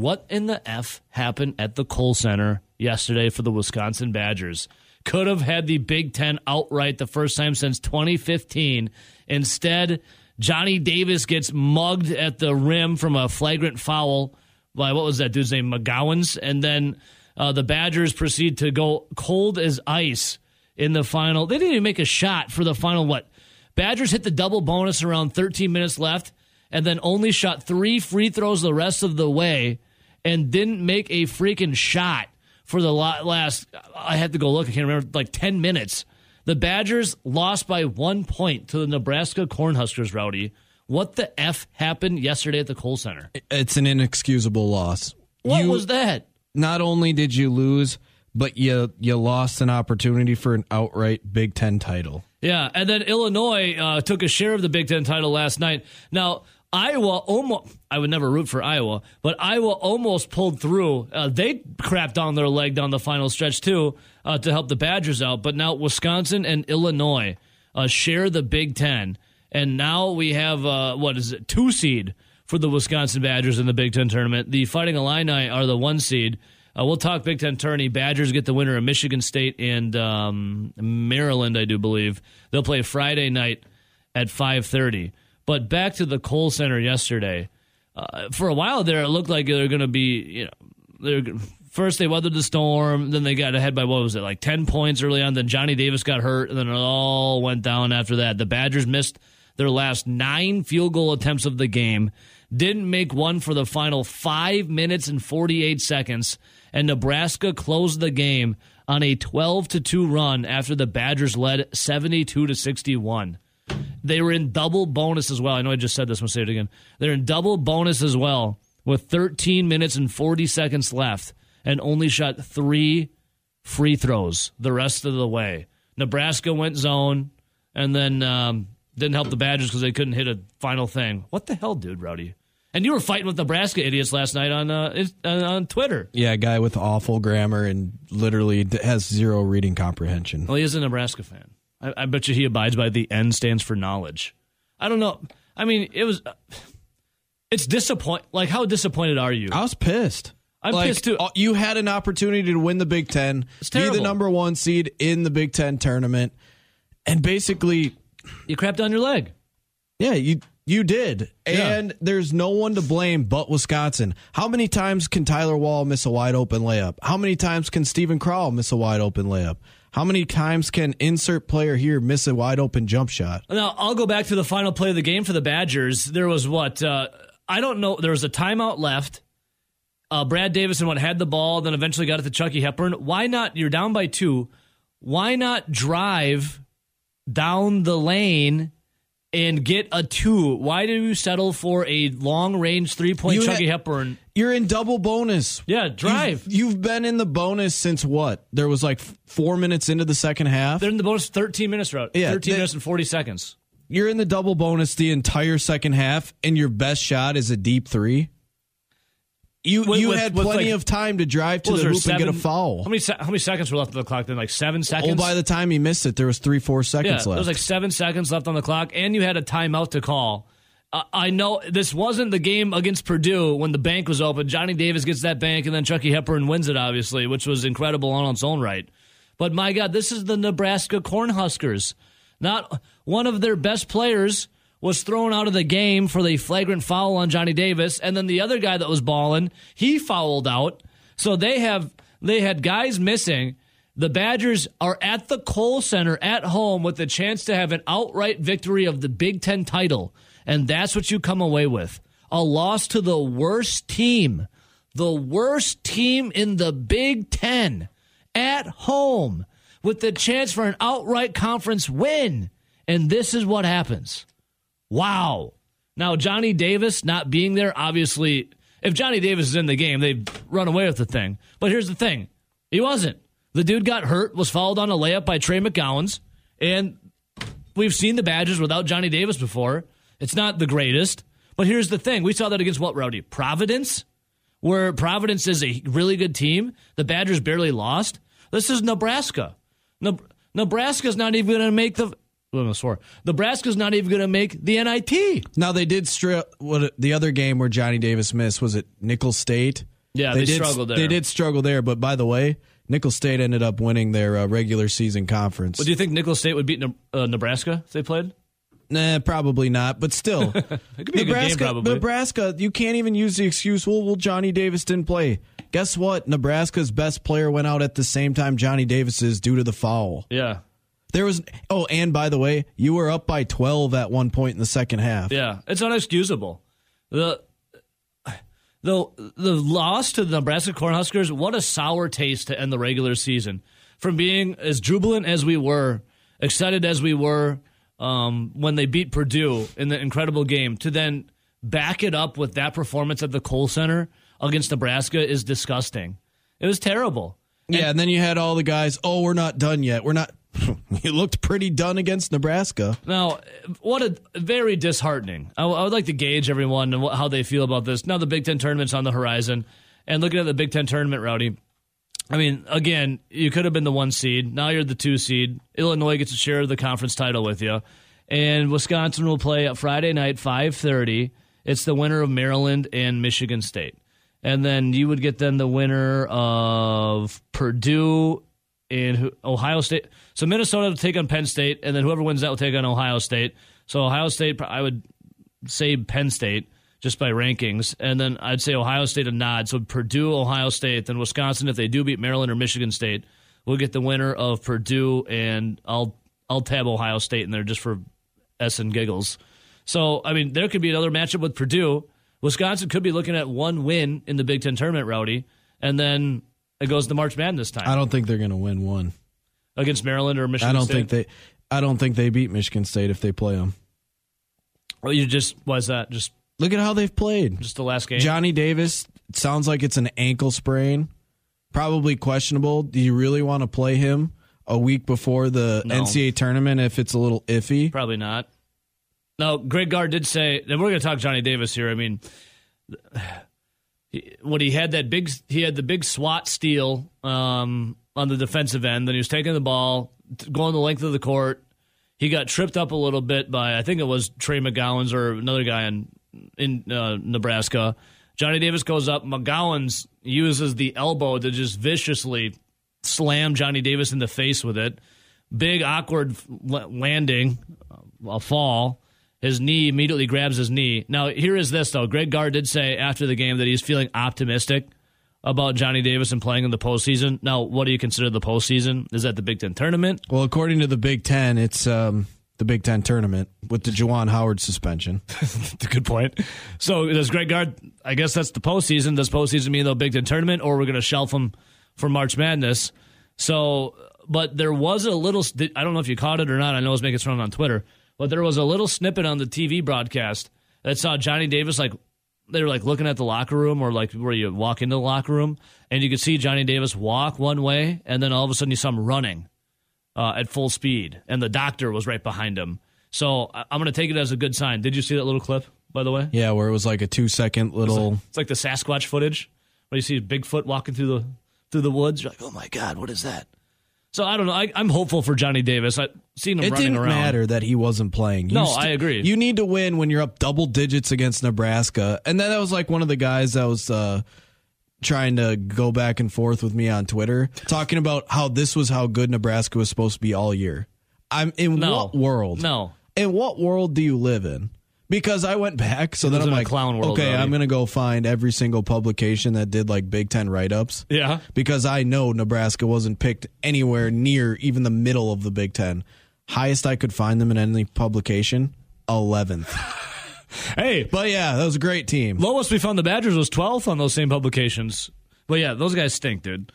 What in the F happened at the Kohl Center yesterday for the Wisconsin Badgers? Could have had the Big Ten outright the first time since 2015. Instead, Johnny Davis gets mugged at the rim from a flagrant foul by what was that dude's name? McGowens. And then uh, the Badgers proceed to go cold as ice in the final. They didn't even make a shot for the final, what? Badgers hit the double bonus around 13 minutes left and then only shot three free throws the rest of the way and didn't make a freaking shot for the last, I had to go look, I can't remember, like 10 minutes. The Badgers lost by one point to the Nebraska Cornhuskers, Rowdy. What the F happened yesterday at the Kohl Center? It's an inexcusable loss. What you, was that? Not only did you lose, but you you lost an opportunity for an outright Big Ten title. Yeah, and then Illinois uh, took a share of the Big Ten title last night. Now, Iowa almost, I would never root for Iowa, but Iowa almost pulled through. Uh, they crapped on their leg down the final stretch, too, uh, to help the Badgers out. But now Wisconsin and Illinois uh, share the Big Ten. And now we have, uh, what is it, two seed for the Wisconsin Badgers in the Big Ten tournament. The Fighting Illini are the one seed. Uh, we'll talk Big Ten tourney. Badgers get the winner of Michigan State and um, Maryland, I do believe. They'll play Friday night at 530. But back to the Kohl Center yesterday. Uh, for a while there, it looked like they're going to be, you know, they're first they weathered the storm, then they got ahead by what was it, like ten points early on. Then Johnny Davis got hurt, and then it all went down after that. The Badgers missed their last nine field goal attempts of the game, didn't make one for the final five minutes and forty eight seconds, and Nebraska closed the game on a twelve to two run after the Badgers led seventy two to sixty one. They were in double bonus as well. I know I just said this. I'm going to say it again. They're in double bonus as well with 13 minutes and 40 seconds left and only shot three free throws the rest of the way. Nebraska went zone and then um, didn't help the Badgers because they couldn't hit a final thing. What the hell, dude, Rowdy? And you were fighting with Nebraska idiots last night on uh, on Twitter. Yeah, a guy with awful grammar and literally has zero reading comprehension. Well, he is a Nebraska fan. I, I, bet you he abides by the N stands for knowledge. I don't know. I mean, it was. It's disappoint. Like, how disappointed are you? I was pissed. I'm like, pissed too. Uh, you had an opportunity to win the Big Ten, be the number one seed in the Big Ten tournament, and basically, you crapped on your leg. Yeah, you you did, yeah. and there's no one to blame but Wisconsin. How many times can Tyler Wahl miss a wide open layup? How many times can Steven Crowl miss a wide open layup? How many times can insert player here miss a wide open jump shot? Now, I'll go back to the final play of the game for the Badgers. There was what? Uh, I don't know. There was a timeout left. Uh, Brad Davison what had the ball, then eventually got it to Chucky Hepburn. Why not? You're down by two. Why not drive down the lane and get a two? Why do you settle for a long range three point Chucky ha- Hepburn? You're in double bonus. Yeah, drive. You've, you've, been in the bonus since what? There was like four minutes into the second half. They're in the bonus 13 minutes, route. Yeah, 13 they, minutes and 40 seconds. You're in the double bonus the entire second half, and your best shot is a deep three. You with, you with, had with plenty like, of time to drive to the hoop seven, and get a foul. How many how many seconds were left on the clock? Then like seven seconds. Oh, by the time he missed it, there was three four seconds yeah, left. There was like seven seconds left on the clock, and you had a timeout to call. Uh, I know this wasn't the game against Purdue when the bank was open. Johnny Davis gets that bank, and then Chucky Hepburn wins it, obviously, which was incredible on its own right. But my God, this is the Nebraska Cornhuskers. Not one of their best players was thrown out of the game for the flagrant foul on Johnny Davis, and then the other guy that was balling, he fouled out. So they have they had guys missing. The Badgers are at the Kohl Center at home with the chance to have an outright victory of the Big Ten title, and that's what you come away with: a loss to the worst team, the worst team in the Big Ten, at home with the chance for an outright conference win. And this is what happens. Wow. Now, Johnny Davis not being there, obviously, if Johnny Davis is in the game, they'd run away with the thing. But here's the thing he wasn't. The dude got hurt, was followed on a layup by Trey McGowens, and we've seen the Badgers without Johnny Davis before. It's not the greatest. But here's the thing we saw that against what, Rowdy? Providence? Where Providence is a really good team. The Badgers barely lost. This is Nebraska. Ne- Nebraska's not even going to make the almost four. Nebraska's not even going to make the NIT. Now they did strip. What the other game where Johnny Davis missed was it Nicholls State? Yeah, they, did, struggled there. They did struggle there, but by the way, Nicholls State ended up winning their uh, regular season conference. But do you think Nicholls State would beat Ne- uh, Nebraska if they played? Nah, probably not. But still, It could be a good game, Nebraska. probably. Nebraska. You can't even use the excuse. Well, well, Johnny Davis didn't play. Guess what? Nebraska's best player went out at the same time Johnny Davis is due to the foul. Yeah, There was. Oh, and by the way, you were up by twelve at one point in the second half. yeah, it's unexcusable. The the the loss to the Nebraska Cornhuskers. What a sour taste to end the regular season. From being as jubilant as we were, excited as we were um, when they beat Purdue in the incredible game, to then back it up with that performance at the Kohl Center against Nebraska is disgusting. It was terrible. Yeah, and then you had all the guys. Oh, we're not done yet. We're not. you looked pretty done against Nebraska. Now, what a very disheartening. I, I would like to gauge everyone and how they feel about this. Now the Big Ten tournament's on the horizon, and looking at the Big Ten tournament, Rowdy. I mean, again, you could have been the one seed. Now you're the two seed. Illinois gets a share of the conference title with you, and Wisconsin will play at Friday night, five thirty. It's the winner of Maryland and Michigan State, and then you would get then the winner of Purdue and Ohio State. So Minnesota will take on Penn State, and then whoever wins that will take on Ohio State. So Ohio State, I would say Penn State just by rankings, and then I'd say Ohio State a nod. So Purdue, Ohio State, then Wisconsin. If they do beat Maryland or Michigan State, we'll get the winner of Purdue, and I'll I'll tab Ohio State in there just for s and giggles. So I mean, there could be another matchup with Purdue. Wisconsin could be looking at one win in the Big Ten tournament, Rowdy, and then it goes to March Madness time I don't think they're going to win one. against Maryland or Michigan. I don't State. think they. I don't think they beat Michigan State if they play them. Well, you just was that just Look at how they've played. just the last game? Johnny Davis sounds like it's an ankle sprain, probably questionable. Do you really want to play him a week before the No. NCAA tournament if it's a little iffy? Probably not. No, Greg Gard did say, and we're going to talk Johnny Davis here. I mean, when he had that big, he had the big SWAT steal um, on the defensive end. Then he was taking the ball, going the length of the court. He got tripped up a little bit by, I think it was Trey McGowens or another guy in in uh, Nebraska. Johnny Davis goes up. McGowens uses the elbow to just viciously slam Johnny Davis in the face with it. Big awkward landing, a fall. His knee immediately grabs his knee. Now, here is this though. Greg Gard did say after the game that he's feeling optimistic about Johnny Davis and playing in the postseason. Now, what do you consider the postseason? Is that the Big Ten tournament? Well, according to the Big Ten, it's um, the Big Ten tournament with the Juwan Howard suspension. That's a good point. So does Greg Gard? I guess that's the postseason. Does postseason mean the Big Ten tournament, or we're going to shelf him for March Madness? So, but there was a little. I don't know if you caught it or not. I know it's making its run on Twitter, but there was a little snippet on the TV broadcast that saw Johnny Davis like they were like looking at the locker room or like where you walk into the locker room, and you could see Johnny Davis walk one way, and then all of a sudden you saw him running uh, at full speed, and the doctor was right behind him. So I- I'm going to take it as a good sign. Did you see that little clip, by the way? Yeah, where it was like a two second little. It's like the Sasquatch footage where you see Bigfoot walking through the through the woods. You're like, oh my god, what is that? So I don't know. I, I'm hopeful for Johnny Davis. I seen him It running didn't around. matter that he wasn't playing. You No, I agree. You need to win when you're up double digits against Nebraska. And then that was like one of the guys that was uh, trying to go back and forth with me on Twitter, talking about how this was how good Nebraska was supposed to be all year. I'm in No. what world? No. In what world do you live in? Because I went back, so then I'm like, clown world, okay. I'm gonna go find every single publication that did like Big Ten write ups Yeah. because I know Nebraska wasn't picked anywhere near even the middle of the Big Ten. Highest I could find them in any publication, 11th. Hey, But yeah, that was a great team. lowest we found the Badgers was 12th on those same publications. But yeah, those guys stink, dude.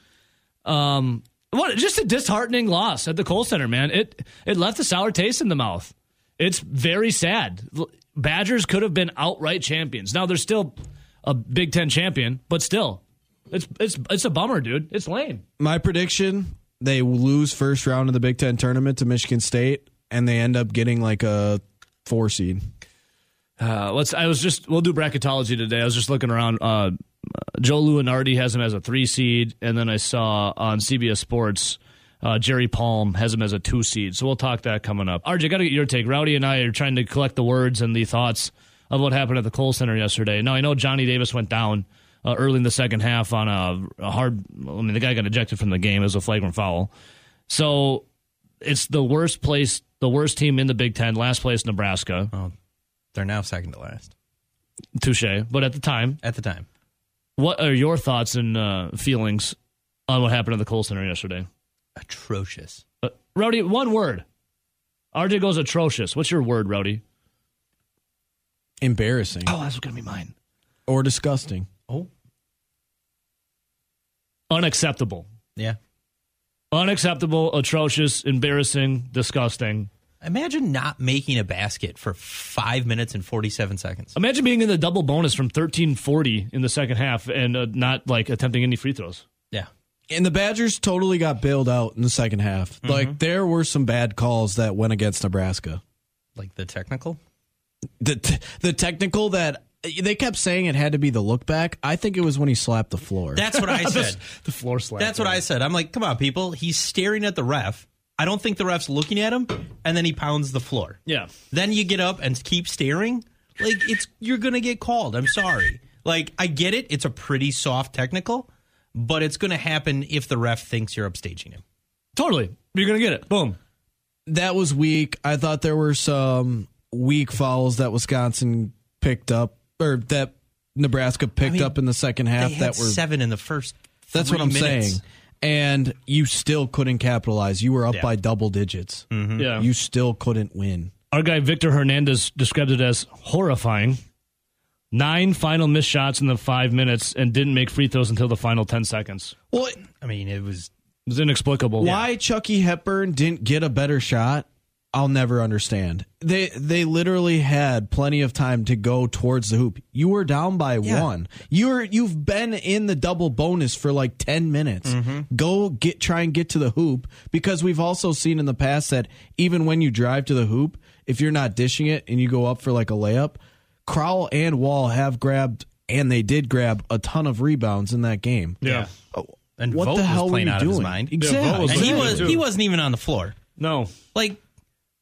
Um, what? Just a disheartening loss at the Kohl Center, man. It it left a sour taste in the mouth. It's very sad. Badgers could have been outright champions. Now they're still a Big Ten champion, but still, it's it's it's a bummer, dude. It's lame. My prediction they lose first round of the Big Ten tournament to Michigan State, and they end up getting like a four seed. Uh, let's. I was just. We'll do bracketology today. I was just looking around. Uh, Joe Lunardi has him as a three seed, and then I saw on CBS Sports Uh, Jerry Palm has him as a two seed, so we'll talk that coming up. RJ, I got to get your take. Rowdy and I are trying to collect the words and the thoughts of what happened at the Kohl Center yesterday. Now I know Johnny Davis went down uh, early in the second half on a, a hard. I mean, the guy got ejected from the game as a flagrant foul. So it's the worst place, the worst team in the Big Ten, last place Nebraska. Oh, they're now second to last Touche. But at the time, at the time. what are your thoughts and uh, feelings on what happened at the Kohl Center yesterday? Atrocious. Uh, Rowdy, one word. RJ goes atrocious. What's your word, Rowdy? Embarrassing Oh, that's going to be mine. or disgusting. Oh, Unacceptable. yeah. Unacceptable, atrocious, embarrassing, disgusting. Imagine not making a basket for five minutes and 47 seconds. Imagine being in the double bonus from 1340 in the second half and uh, not like attempting any free throws. Yeah. And the Badgers totally got bailed out in the second half. Mm-hmm. Like there were some bad calls that went against Nebraska. Like the technical? The t- the technical that uh, they kept saying it had to be the look back. I think it was when he slapped the floor. That's what I said. The floor slap. That's what I said. I'm like, come on, people. He's staring at the ref. I don't think the ref's looking at him, and then he pounds the floor. Yeah. Then you get up and keep staring. Like it's you're gonna get called. I'm sorry. Like I get it. It's a pretty soft technical, but it's gonna happen if the ref thinks you're upstaging him. Totally. You're going to get it. Boom. that was weak. I thought there were some weak fouls that Wisconsin picked up or that Nebraska picked mean, up in the second half They had that were seven in the first. That's what I'm minutes. saying. And you still couldn't capitalize. You were up Yeah. by double digits. Yeah. You still couldn't win. Our guy Victor Hernandez described it as horrifying. Nine final missed shots in the five minutes and didn't make free throws until the final 10 seconds. Well, I mean, it was It was inexplicable. why Chucky Hepburn didn't get a better shot, I'll never understand. They they literally had plenty of time to go towards the hoop. You were down by Yeah. one. You're you've been in the double bonus for like ten minutes. Mm-hmm. Go get try and get to the hoop because we've also seen in the past that even when you drive to the hoop, if you're not dishing it and you go up for like a layup, Crowl and Wahl have grabbed and they did grab a ton of rebounds in that game. Yeah. Oh, and What Vogt the was hell were playing you out of his doing? mind. Exactly. Vogt was And he was too. he wasn't even on the floor. No. Like,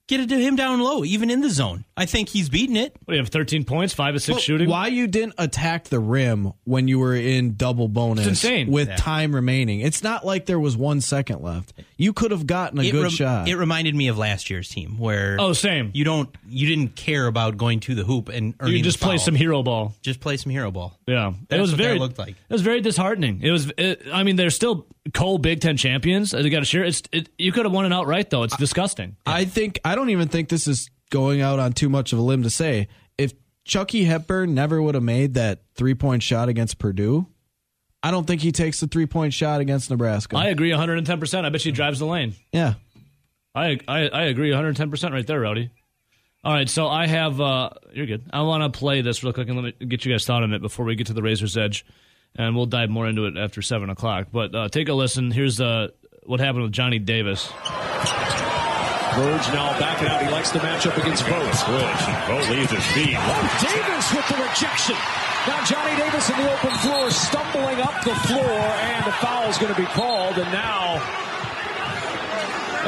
get it to him down low, even in the zone. I think he's beating it. What do you have 13 points, 5 of 6 But shooting? Why you didn't attack the rim when you were in double bonus It's insane. with Yeah. time remaining? It's not like there was one second left. You could have gotten a it good rem- shot. It reminded me of last year's team where Oh, same. you don't you didn't care about going to the hoop and earning You just the play foul. some hero ball. just play some hero ball. Yeah, it was what that very looked like. It was very disheartening. It was. It, I mean, they're still co Big Ten champions. They got to share. It's. It, you could have won it outright though. It's disgusting. I think I don't even think this is going out on too much of a limb to say if Chucky Hepburn never would have made that three point shot against Purdue, I don't think he takes the three point shot against Nebraska. I agree 110. percent I bet she drives the lane. yeah. I I, I agree 110 percent right there, Rowdy. All right, so I have. uh You're good. I want to play this real quick and let me get you guys thought on it before we get to the Razor's Edge, and we'll dive more into it after seven o'clock. But uh, take a listen. Here's uh what happened with Johnny Davis. Verge now backing out. He likes the matchup against Vogt. Switch. Vogt leaves his feet. Oh, Davis with the rejection. Now Johnny Davis in the open floor, stumbling up the floor, and the foul is going to be called. And now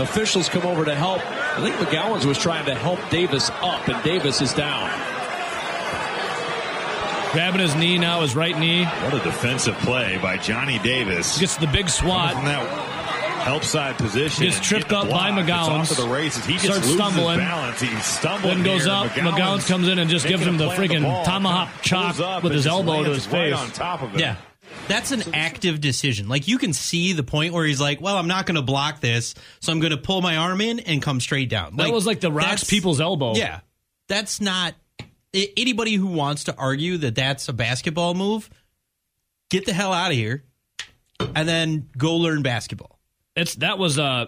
officials come over to help. I think McGowens was trying to help Davis up, and Davis is down. Grabbing his knee now, his right knee. What a defensive play by Johnny Davis. Gets the big swat. Help side position. Gets tripped up by. It's Off of the races. He just Starts stumbling. balance. He's stumbling Then goes here. up. McGowens comes in and just gives him the freaking tomahawk chop with his elbow to his right face. on top of it. Yeah. That's an active decision. Like you can see the point where he's like, "Well, I'm not going to block this, so I'm going to pull my arm in and come straight down." That was like the rocks people's elbow. Yeah, that's not anybody who wants to argue that that's a basketball move. Get the hell out of here, and then go learn basketball. It's that was uh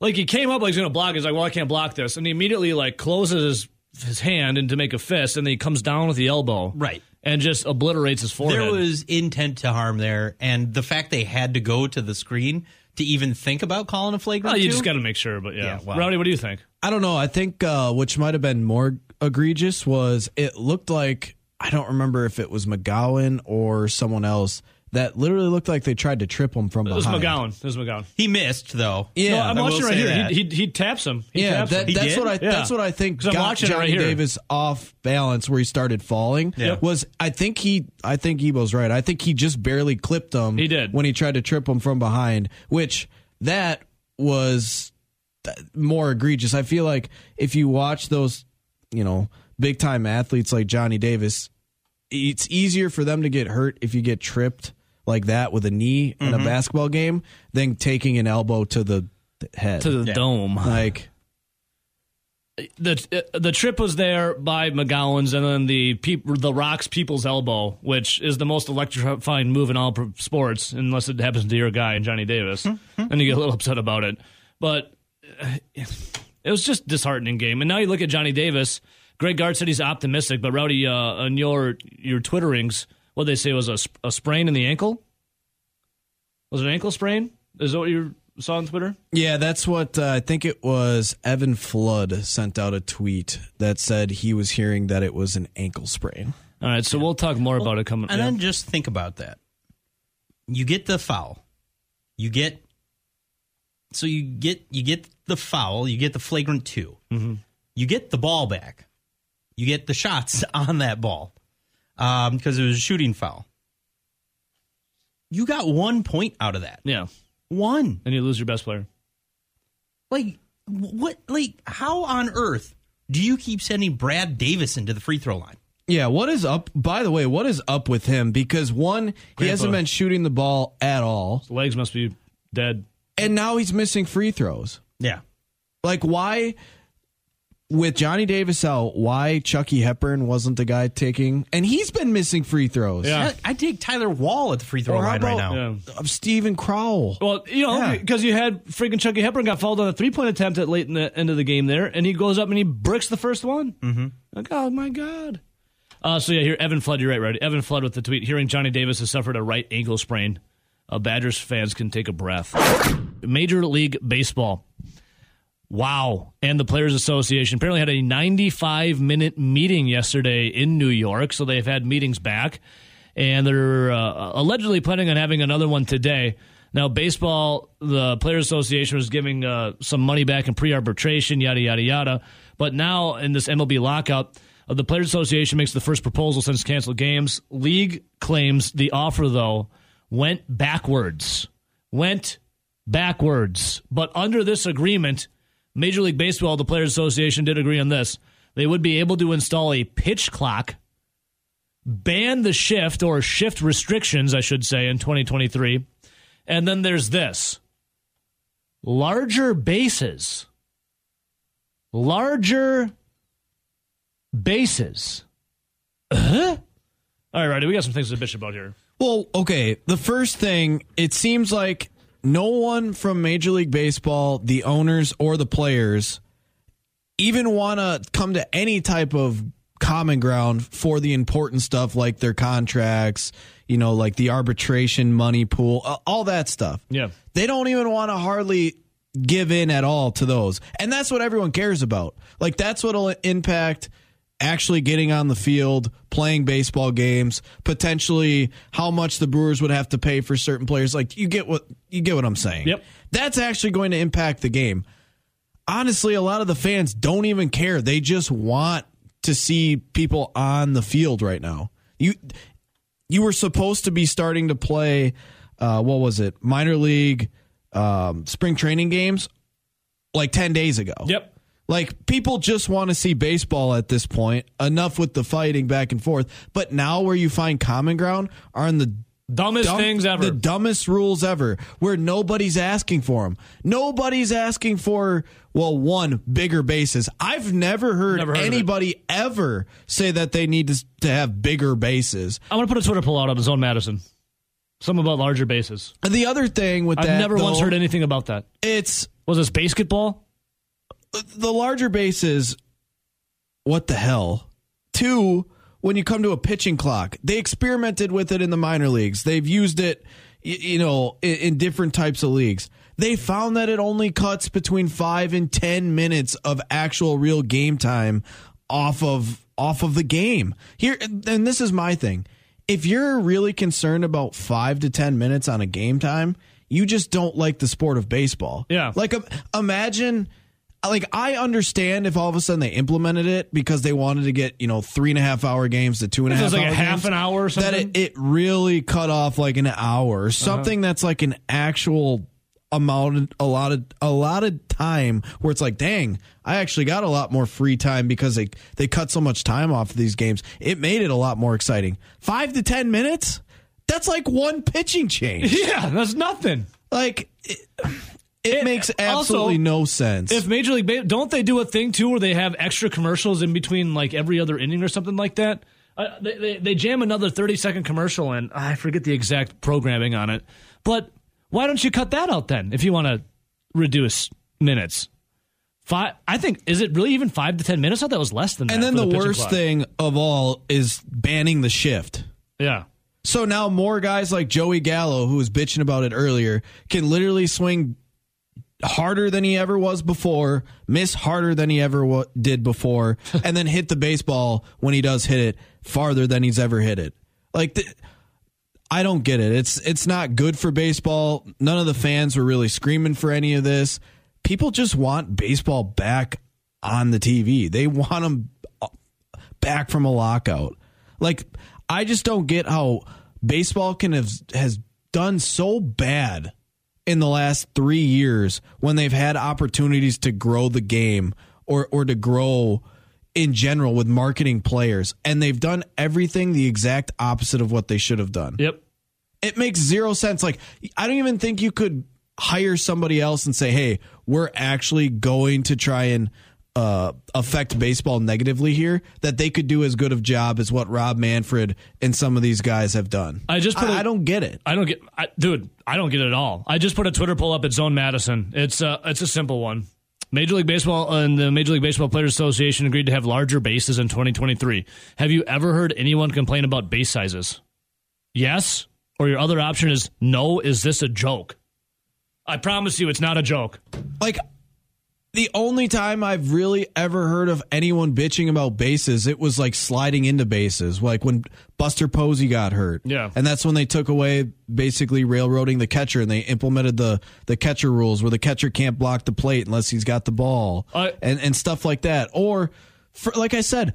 like he came up like he's gonna block. He's like, well, I can't block this, and he immediately like closes his, his hand and to make a fist, and then he comes down with the elbow, Right. and just obliterates his forehead. There was intent to harm there, and the fact they had to go to the screen to even think about calling a flagrant. Well, you two? just got to make sure, but yeah. Yeah, well. Rowdy, what do you think? I don't know. I think uh, which might have been more egregious was it looked like I don't remember if it was McGowan or someone else that literally looked like they tried to trip him from It was behind. McGowan. It was McGowan. He missed though. Yeah, no, I'm watching right here. He, he, he taps him. He yeah, taps that, him. That's did? what I Yeah. that's what I think 'Cause I'm got watching Johnny right. Davis off balance where he started falling. Yeah. Was I think he I think Ebo's right. I think he just barely clipped him. He did. when he tried to trip him from behind, which that was more egregious. I feel like if you watch those, you know, big time athletes like Johnny Davis, it's easier for them to get hurt if you get tripped like that with a knee in Mm-hmm. a basketball game than taking an elbow to the head. to the Yeah. dome. like the the trip was there by McGowens, and then the peop, the Rocks People's Elbow, which is the most electrifying move in all pro- sports, unless it happens to your guy and Johnny Davis, and you get a little upset about it. But uh, it was just disheartening game. And now you look at Johnny Davis. Greg Gard said he's optimistic, but Rowdy, uh, on your your twitterings, what they say was a, sp- a sprain in the ankle. Was it an ankle sprain? Is that what you saw on Twitter? Yeah, that's what uh, I think it was. Evan Flood sent out a tweet that said he was hearing that it was an ankle sprain. All right, so we'll talk more about it coming. Up. And yeah. then just think about that. You get the foul. You get so you get you get the foul. You get the flagrant 2 Mm-hmm. You get the ball back. You get the shots on that ball um, because it was a shooting foul. You got one point out of that. yeah. One. and you lose your best player. Like what? Like how on earth do you keep sending Brad Davis into the free throw line? Yeah, what is up? By the way, what is up with him? Because one, he Grandpa. hasn't been shooting the ball at all, The legs must be dead. and now he's missing free throws. Yeah. Like, why, with Johnny Davis out, why Chucky Hepburn wasn't the guy taking, and he's been missing free throws. Yeah. I, I take Tyler Wahl at the free throw Or how line right about- now. Yeah. Of Steven Crowl. Well, you know, Yeah. because you had freaking Chucky Hepburn got fouled on a three point attempt at late in the end of the game there, and he goes up and he bricks the first one. Mm-hmm. Like, oh my god. Uh, so yeah, here Evan Flood, you're right, right. Evan Flood with the tweet. Hearing Johnny Davis has suffered a right ankle sprain. Uh, Badgers fans can take a breath. Major League Baseball. Wow. And the Players Association apparently had a 95 minute meeting yesterday in New York. So they've had meetings back. And they're uh, allegedly planning on having another one today. Now, baseball, the Players Association was giving uh, some money back in pre arbitration, yada, yada, yada. But now in this MLB lockout, uh, the Players Association makes the first proposal since canceled games. League claims the offer, though, went backwards. Went backwards. But under this agreement, Major League Baseball, the Players Association did agree on this. They would be able to install a pitch clock, ban the shift or shift restrictions, I should say, in 2023. And then there's this larger bases. Larger bases. Uh-huh. All right, Rowdy, we got some things to bitch about here. Well, okay. The first thing, it seems like no one from Major League Baseball, the owners or the players, even want to come to any type of common ground for the important stuff like their contracts, you know, like the arbitration money pool, all that stuff. Yeah. They don't even want to hardly give in at all to those. And that's what everyone cares about. Like that's what'll impact actually getting on the field, playing baseball games, potentially how much the Brewers would have to pay for certain players. Like you get what you get what I'm saying. Yep. That's actually going to impact the game. Honestly, a lot of the fans don't even care. They just want to see people on the field right now. You you were supposed to be starting to play uh, what was it? Minor league um, spring training games like 10 days ago. Yep. Like people just want to see baseball at this point. Enough with the fighting back and forth. But now where you find common ground are in the Dumbest dumb- things ever. The dumbest rules ever, where nobody's asking for them. Nobody's asking for well, one bigger bases. I've never heard, Never heard anybody ever say that they need to to have bigger bases. I'm going to put a Twitter poll out on his own Madison. Something about larger bases. And the other thing with that I've that, never once heard anything about that. It's Was this basketball? The larger bases. What the hell? Two, when you come to a pitching clock, they experimented with it in the minor leagues. They've used it, you know, in, in different types of leagues. They found that it only cuts between five and ten minutes of actual real game time off of off of the game. Here, and this is my thing. if you're really concerned about five to 10 minutes on a game time, you just don't like the sport of baseball. Yeah. Like, imagine, like, I understand if all of a sudden they implemented it because they wanted to get, you know, three and a half hour games to two and a half. and it was like a half an hour or That it, it really cut off like an hour. Uh-huh. Something that's like an actual amount a lot of a lot of time where it's like dang i actually got a lot more free time because they they cut so much time off of these games it made it a lot more exciting five to ten minutes that's like one pitching change Yeah, that's nothing. like it, it, It- makes also, absolutely no sense If Major League Baseball, don't they do a thing too where they have extra commercials in between like every other inning or something like that? Uh, they, they, they jam another 30 second commercial and I forget the exact programming on it. But why don't you cut that out then if you want to reduce minutes? Five, I think, is it really even five to 10 minutes? I thought that was less than that. and then for the, worst clock. thing of all is banning the shift Yeah. So now more guys like Joey Gallo, who was bitching about it earlier, can literally swing harder than he ever was before, miss harder than he ever w- did before, and then hit the baseball when he does hit it farther than he's ever hit it. Like the, I don't get it. It's it's not good for baseball. None of the fans were really screaming for any of this. People just want baseball back on the TV. They want them uh, back from a lockout. Like I just don't get how baseball can have has done so bad in the last 3 years when they've had opportunities to grow the game or or to grow in general with marketing players and they've done everything the exact opposite of what they should have done. Yep. It makes zero sense. Like, I don't even think you could hire somebody else and say, hey, we're actually going to try and uh, affect baseball negatively here, that they could do as good of job as what Rob Manfred and some of these guys have done. I just put I a- I don't get it. I don't get, I, dude. I don't get it at all. I just put a Twitter poll up at Zone Madison. It's uh, it's a simple one. Major League Baseball and the Major League Baseball Players Association agreed to have larger bases in 2023. Have you ever heard anyone complain about base sizes? Yes, or your other option is no. Is this a joke? I promise you, it's not a joke. Like, the only time I've really ever heard of anyone bitching about bases, it was like sliding into bases, like when Buster Posey got hurt. Yeah. and that's when they took away basically railroading the catcher, and they implemented the the catcher rules where the catcher can't block the plate unless he's got the ball, I- and and stuff like that. Or, for, like I said.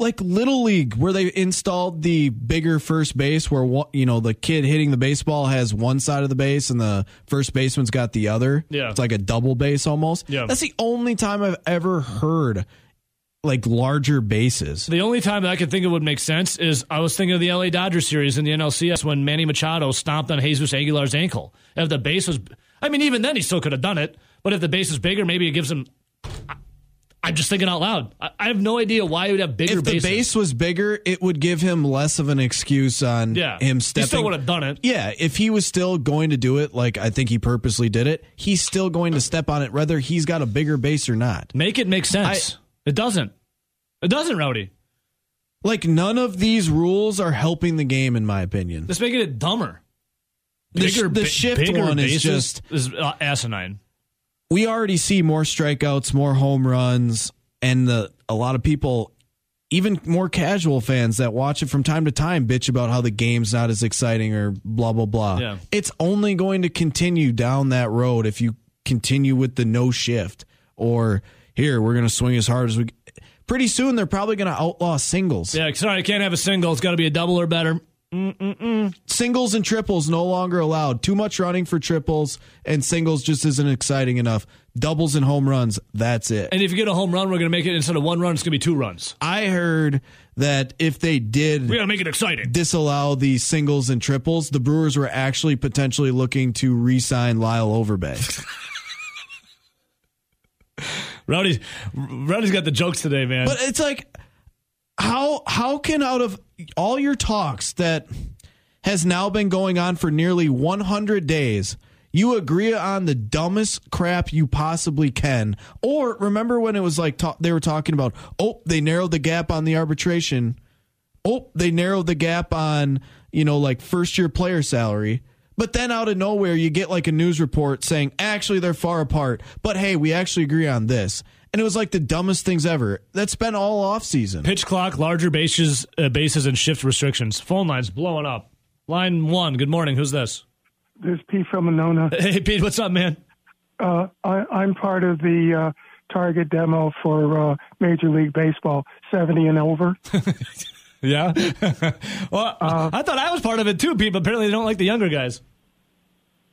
Like little league, where they installed the bigger first base, where one, you know the kid hitting the baseball has one side of the base and the first baseman's got the other. Yeah. it's like a double base almost. Yeah. That's the only time I've ever heard like larger bases. The only time that I could think it would make sense is I was thinking of the LA Dodgers series in the NLCS when Manny Machado stomped on Jesus Aguilar's ankle. If the base was, I mean, even then he still could have done it. But if the base is bigger, maybe it gives him. I- I'm just thinking out loud. I, I have no idea why he would have bigger base. If the bases. base was bigger, it would give him less of an excuse on yeah, him he stepping. still would have done it. Yeah, if he was still going to do it, like I think he purposely did it, he's still going to step on it, whether he's got a bigger base or not. Make it make sense. it doesn't. It doesn't, Rowdy. Like none of these rules are helping the game, in my opinion. It's making it dumber. The, sh- the shift bigger one is just is uh, asinine. We already see more strikeouts, more home runs, and the a lot of people, even more casual fans that watch it from time to time, bitch about how the game's not as exciting or blah blah blah. Yeah. It's only going to continue down that road if you continue with the no shift or here we're going to swing as hard as we. Pretty soon they're probably going to outlaw singles. Yeah, sorry, I can't have a single. It's got to be a double or better. Singles and triples no longer allowed. Too much running for triples and singles just isn't exciting enough. Doubles and home runs, that's it. And if you get a home run, we're going to make it instead of one run, it's going to be two runs. I heard that if they did We got to make it exciting. disallow the singles and triples, the Brewers were actually potentially looking to re-sign Lyle Overbay. Rowdy's Rowdy's got the jokes today, man. but it's like how how can out of all your talks that has now been going on for nearly 100 days you agree on the dumbest crap you possibly can or remember when it was like ta- they were talking about oh they narrowed the gap on the arbitration oh, they narrowed the gap on, you know, like first year player salary. But then out of nowhere, you get like a news report saying, actually, they're far apart. But hey, we actually agree on this. And it was like the dumbest things ever. That's been all off season. Pitch clock, larger bases, uh, bases, and shift restrictions. Phone lines blowing up. Line one. Good morning. Who's this? This is Pete from Monona. Hey, Pete. What's up, man? Uh, I, I'm part of the uh, target demo for uh, Major League Baseball, 70 and over. Yeah. well, I thought I was part of it too, Pete. But apparently, they don't like the younger guys.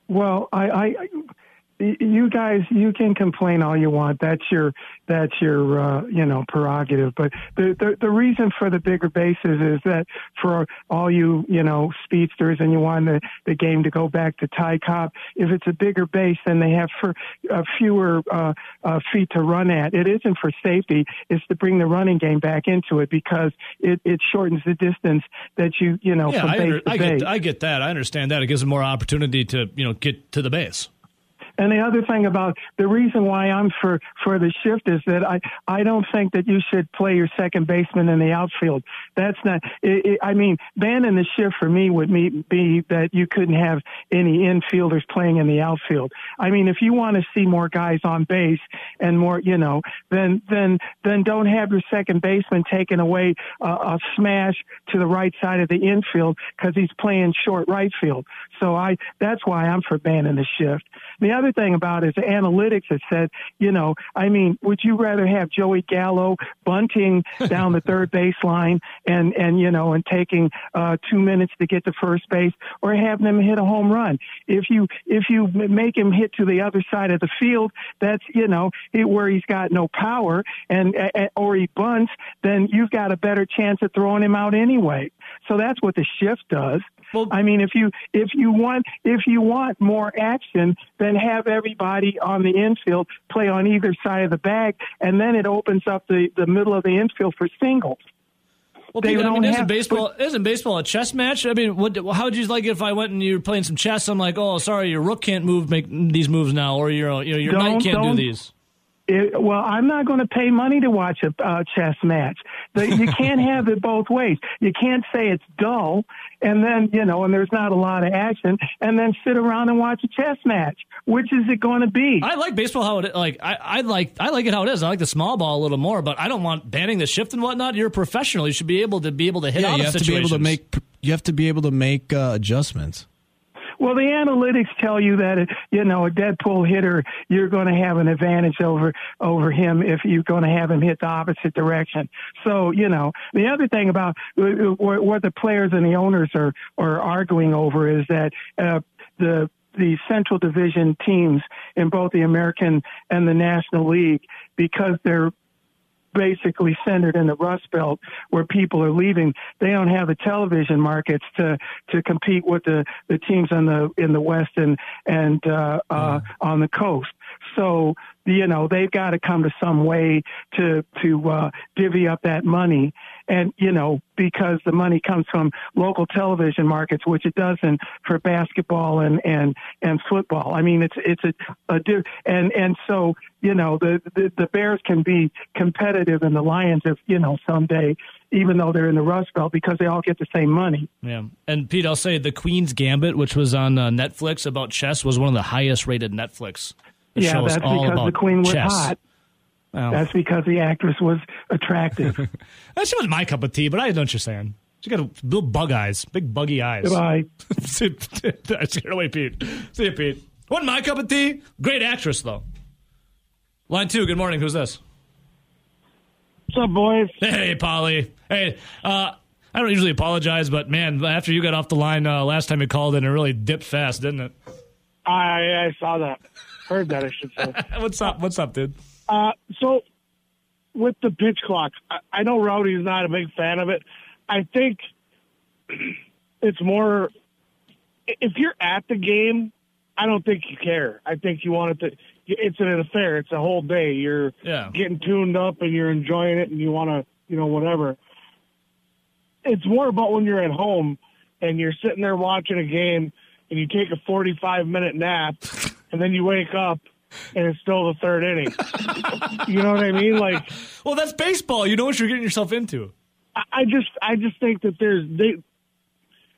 Well, I, I, you guys, you can complain all you want. That's your, that's your, uh, you know, prerogative. But the, the the reason for the bigger bases is that for all you, you know, speedsters, and you want the, the game to go back to Ty Cobb. If it's a bigger base, then they have for uh, fewer uh, uh, feet to run at. It isn't for safety; it's to bring the running game back into it because it, it shortens the distance that you, you know, Yeah, from I, base to I base. get, I get that. I understand that. It gives them more opportunity to, you know, get to the base. And the other thing about the reason why I'm for for the shift is that I I don't think that you should play your second baseman in the outfield. That's not. It, it, I mean, banning the shift for me would me, be that you couldn't have any infielders playing in the outfield. I mean, if you want to see more guys on base and more, you know, then then then don't have your second baseman taking away a, a smash to the right side of the infield because he's playing short right field. So I that's why I'm for banning the shift. The other thing about is analytics that said, you know, I mean, would you rather have Joey Gallo bunting down the third baseline and and you know and taking uh, two minutes to get to first base, or having him hit a home run? If you if you make him hit to the other side of the field, that's you know it, where he's got no power, and or he bunts, then you've got a better chance of throwing him out anyway. So that's what the shift does. Well- I mean, if you if you want if you want more action, then have everybody on the infield play on either side of the bag, and then it opens up the the middle of the infield for singles. Well, They Pete, I mean, isn't have- baseball isn't baseball a chess match? I mean, what, how would you like it if I went and you were playing some chess? I'm like, oh, sorry, your rook can't move, make these moves now, or your you know, your knight can't do these. It, well, I'm not going to pay money to watch a uh, chess match. The, you can't have it both ways. You can't say it's dull and then, you know, and there's not a lot of action and then sit around and watch a chess match. Which is it going to be? I like baseball how it like. I, I like I like it how it is. I like the small ball a little more, but I don't want banning the shift and whatnot. You're a professional. You should be able to be able to hit Yeah, out you of have to be able to situations. make you have to be able to make uh, adjustments. Well, the analytics tell you that you know a dead pull hitter, you're going to have an advantage over over him if you're going to have him hit the opposite direction. So you know the other thing about uh, what what the players and the owners are are arguing over is that uh, the the Central Division teams in both the American and the National League because they're basically centered in the Rust Belt where people are leaving. They don't have the television markets to to compete with the the teams in the in the West and and uh, uh, on the coast. So you know they've got to come to some way to to uh, divvy up that money. And you know because the money comes from local television markets, which it doesn't for basketball and and and football. I mean, it's it's a, a and and so you know the, the the Bears can be competitive and the Lions if you know someday, even though they're in the Rust Belt because they all get the same money. Yeah, and Pete, I'll say the Queen's Gambit, which was on uh, Netflix about chess, was one of the highest rated Netflix. It yeah, shows that's all because about the Queen was chess. hot. Well, That's because the actress was attractive. that shit was my cup of tea, but I know what you're saying. She got little bug eyes, big buggy eyes. Goodbye. I scared away, Pete. See you, Pete. Wasn't my cup of tea. Great actress, though. Line two. Good morning. Who's this? What's up, boys? Hey, Polly. Hey, uh, I don't usually apologize, but man, after you got off the line uh, last time you called in, it really dipped fast, didn't it? I I saw that. Heard that, I should say. What's up? What's up, dude? Uh, so, with the pitch clock, I, I know Rowdy's not a big fan of it. I think it's more if you're at the game. I don't think you care. I think you want it to. It's an affair. It's a whole day. You're Yeah. getting tuned up and you're enjoying it, and you want to, you know, whatever. It's more about when you're at home and you're sitting there watching a game and you take a 45 minute nap and then you wake up and it's still the third inning. you know what I mean? Like, Well, that's baseball. You know what you're getting yourself into. I- I just, I just think that there's, they,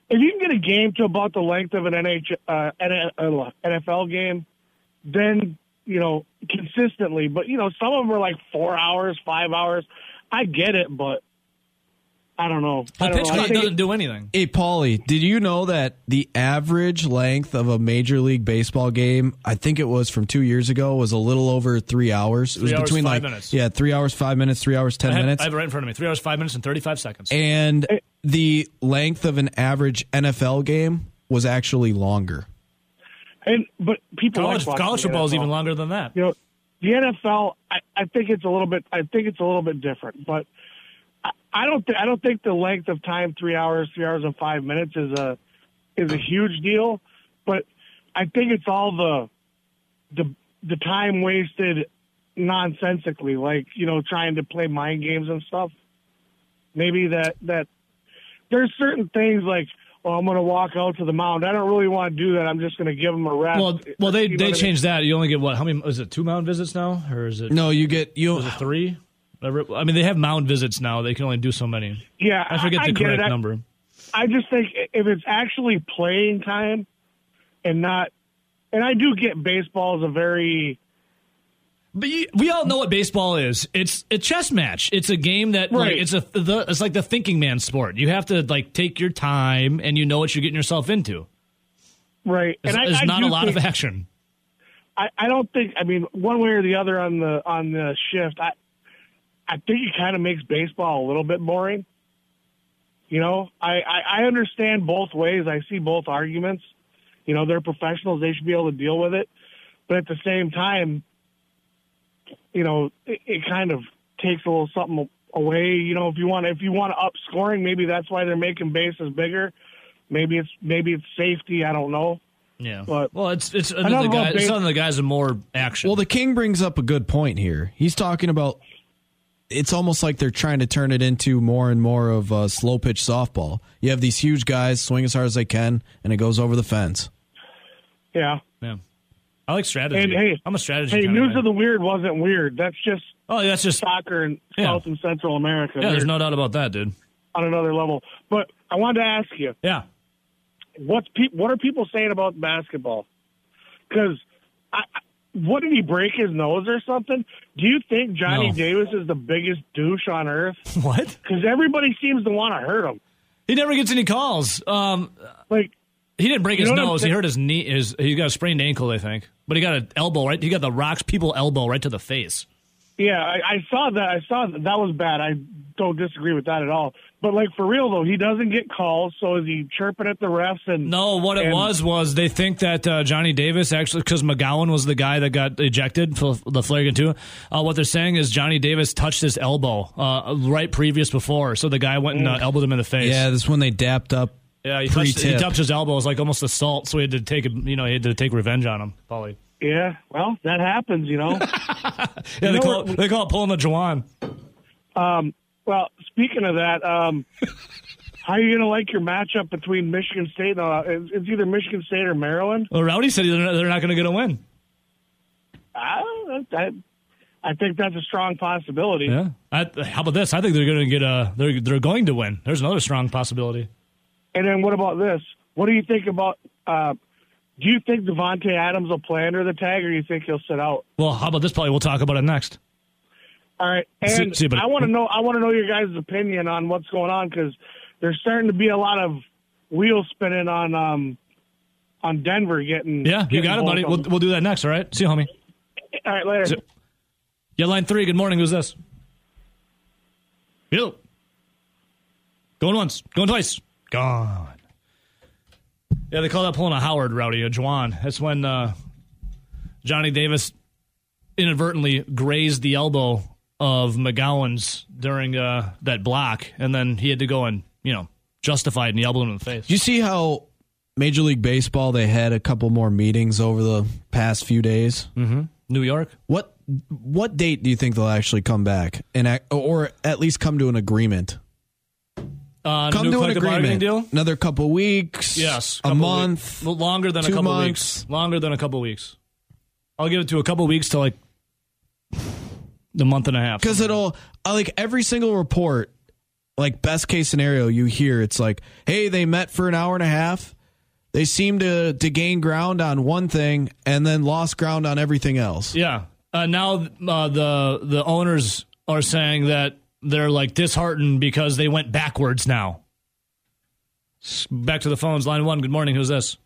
if you can get a game to about the length of an NH, uh, uh, NFL game, then you know, consistently. But you know, some of them are like four hours, five hours. I get it, but I don't know. I The don't pitch know. Clock doesn't do anything. Hey, Paulie, did you know that the average length of a Major League Baseball game, I think it was from two years ago, was a little over three hours. It was hours, between five like minutes. yeah, three hours, five minutes, three hours, ten I have, minutes. I have it right in front of me. Three hours, five minutes, and thirty-five seconds. and the length of an average NFL game was actually longer. And but people college like college football is even longer than that. You know, the NFL. I, I think it's a little bit. I think it's a little bit different, but I, I don't. Th- I don't think the length of time, three hours, three hours and five minutes, is a is a huge deal. But I think it's all the the the time wasted nonsensically, like you know, trying to play mind games and stuff. Maybe that that there's certain things like. oh, I'm going to walk out to the mound. I don't really want to do that. I'm just going to give them a rest. Well, well, they You know they what I mean? changed that. You only get what? How many? Is it two mound visits now, or is it? No, you get you. is it three? I mean, they have mound visits now. They can only do so many. Yeah, I forget the get correct. I- number. I just think if it's actually playing time and not, and I do get baseball is a very But you, we all know what baseball is. It's a chess match. It's a game that like, it's a the, it's like the thinking man sport. You have to like take your time and you know what you're getting yourself into. right. It's, and I, there's I not a lot think, of action. I, I don't think. I mean, one way or the other on the on the shift. I I think it kind of makes baseball a little bit boring. You know, I, I I understand both ways. I see both arguments. You know, they're professionals; they should be able to deal with it. But at the same time, you know, it, it kind of takes a little something away. You know, if you want if you want to up scoring, maybe that's why they're making bases bigger. Maybe it's maybe it's safety. I don't know. Yeah. But- well, it's it's another about guy. It's base- some of the guys with more action. Well, the King brings up a good point here. He's talking about it's almost like they're trying to turn it into more and more of a slow pitch softball. You have these huge guys swing as hard as they can, and it goes over the fence. Yeah. yeah. I like strategy. And hey, I'm a strategy. Hey, kind news guy. of the weird wasn't weird. That's just Oh, that's just soccer in Yeah. South and Central America. yeah. There's They're no doubt about that, dude. on another level. But I wanted to ask you, Yeah. what's pe- what are people saying about basketball? Because I, I- what did he break his nose or something? Do you think Johnny No. Davis is the biggest douche on earth? What? Because everybody seems to want to hurt him. He never gets any calls. Um, Like, he didn't break You his know what I'm nose. He saying? hurt his knee. His he got a sprained ankle, I think. But he got an elbow right. He got the rocks people elbow right to the face. yeah, I, I saw that. I saw that. That was bad. I don't disagree with that at all. But like for real though, he doesn't get calls. So is he chirping at the refs? And No, what it was was they think that uh, Johnny Davis actually because McGowan was the guy that got ejected for the flagrant two. Uh, what they're saying is Johnny Davis touched his elbow uh, right previous before, so the guy went and uh, elbowed him in the face. Yeah, this is when they dapped up. yeah, he touched, he touched his elbow. It was like almost assault, so he had to take a, you know he had to take revenge on him. Paulie. Yeah, well, that happens, you know. Yeah, You they know call, what- it, they call it pulling the Juwan. Um, well, speaking of that, um, how are you going to like your matchup between Michigan State? And, uh, it's, it's either Michigan State or Maryland. Well, Rowdy said they're not, they're not going to get a win. I, I, I think that's a strong possibility. Yeah. I, how about this? I think they're going to get a. They're they're going to win. There's another strong possibility. And then what about this? What do you think about? Uh, do you think Davante Adams will play under the tag, or do you think he'll sit out? Well, how about this? Probably we'll talk about it next. All right, and see, but- I want to know. I want to know your guys' opinion on what's going on because there's starting to be a lot of wheels spinning on um, on Denver getting. Yeah, you getting got it, buddy. We'll, we'll do that next. All right. See you, homie. All right, later. See- Yeah, line three. Good morning. Who's this? You. Going once. Going twice. Gone. Yeah, they call that pulling a Howard rowdy, a Juwan. That's when uh, Johnny Davis inadvertently grazed the elbow of McGowens during uh, that block, and then he had to go and, you know, justify it and he elbowed him in the face. Do you see how Major League Baseball they had a couple more meetings over the past few days? New York? What what date do you think they'll actually come back and act, or at least come to an agreement? Uh, Come to an agreement. deal? Another couple weeks. Yes, a month. Well, longer than a couple months. weeks. Longer than a couple weeks. I'll give it to a couple weeks to like the month and a half. because it'll uh, like every single report like best case scenario you hear it's like hey they met for an hour and a half They seem to to gain ground on one thing and then lost ground on everything else. Yeah. Uh, now uh, the the owners are saying that they're like disheartened because they went backwards now. Back to the phones, line one. Good morning. Who's this?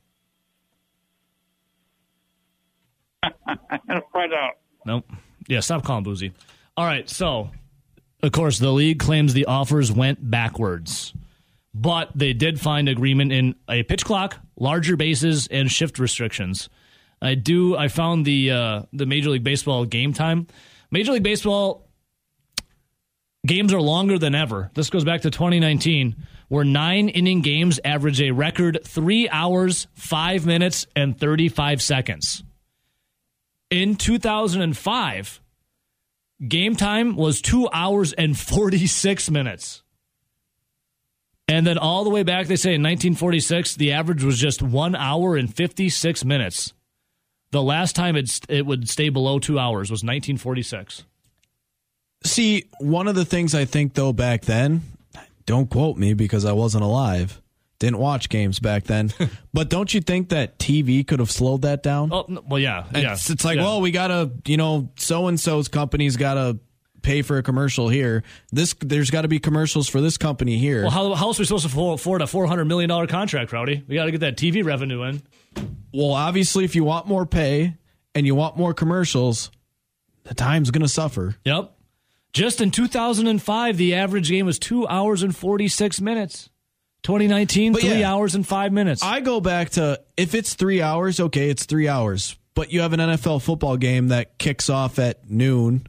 I'll find out. Nope. Yeah, stop calling Boozy. All right, so of course the league claims the offers went backwards, but they did find agreement in a pitch clock, larger bases, and shift restrictions. I do. I found the uh, the Major League Baseball game time. Major League Baseball games are longer than ever. This goes back to 2019, where nine inning games average a record three hours, five minutes, and 35 seconds. In 2005, game time was two hours and 46 minutes. And then all the way back, they say in 1946, the average was just one hour and 56 minutes. The last time it, it would stay below two hours was 1946. See, one of the things I think though back then, don't quote me because I wasn't alive, didn't watch games back then, but don't you think that TV could have slowed that down? Oh, no, well, yeah. Yeah. It's, it's like, Yeah. well, we gotta, you know, so and so's company's gotta pay for a commercial here. This there's got to be commercials for this company here. Well, how, how else are we supposed to afford- a $400 million contract, Rowdy? We got to get that TV revenue in. well, obviously, if you want more pay and you want more commercials, the time's gonna suffer. Yep. Just in 2005, the average game was two hours and 46 minutes. 2019, But three yeah. hours and five minutes. I go back to if it's three hours, okay, it's three hours. But you have an NFL football game that kicks off at noon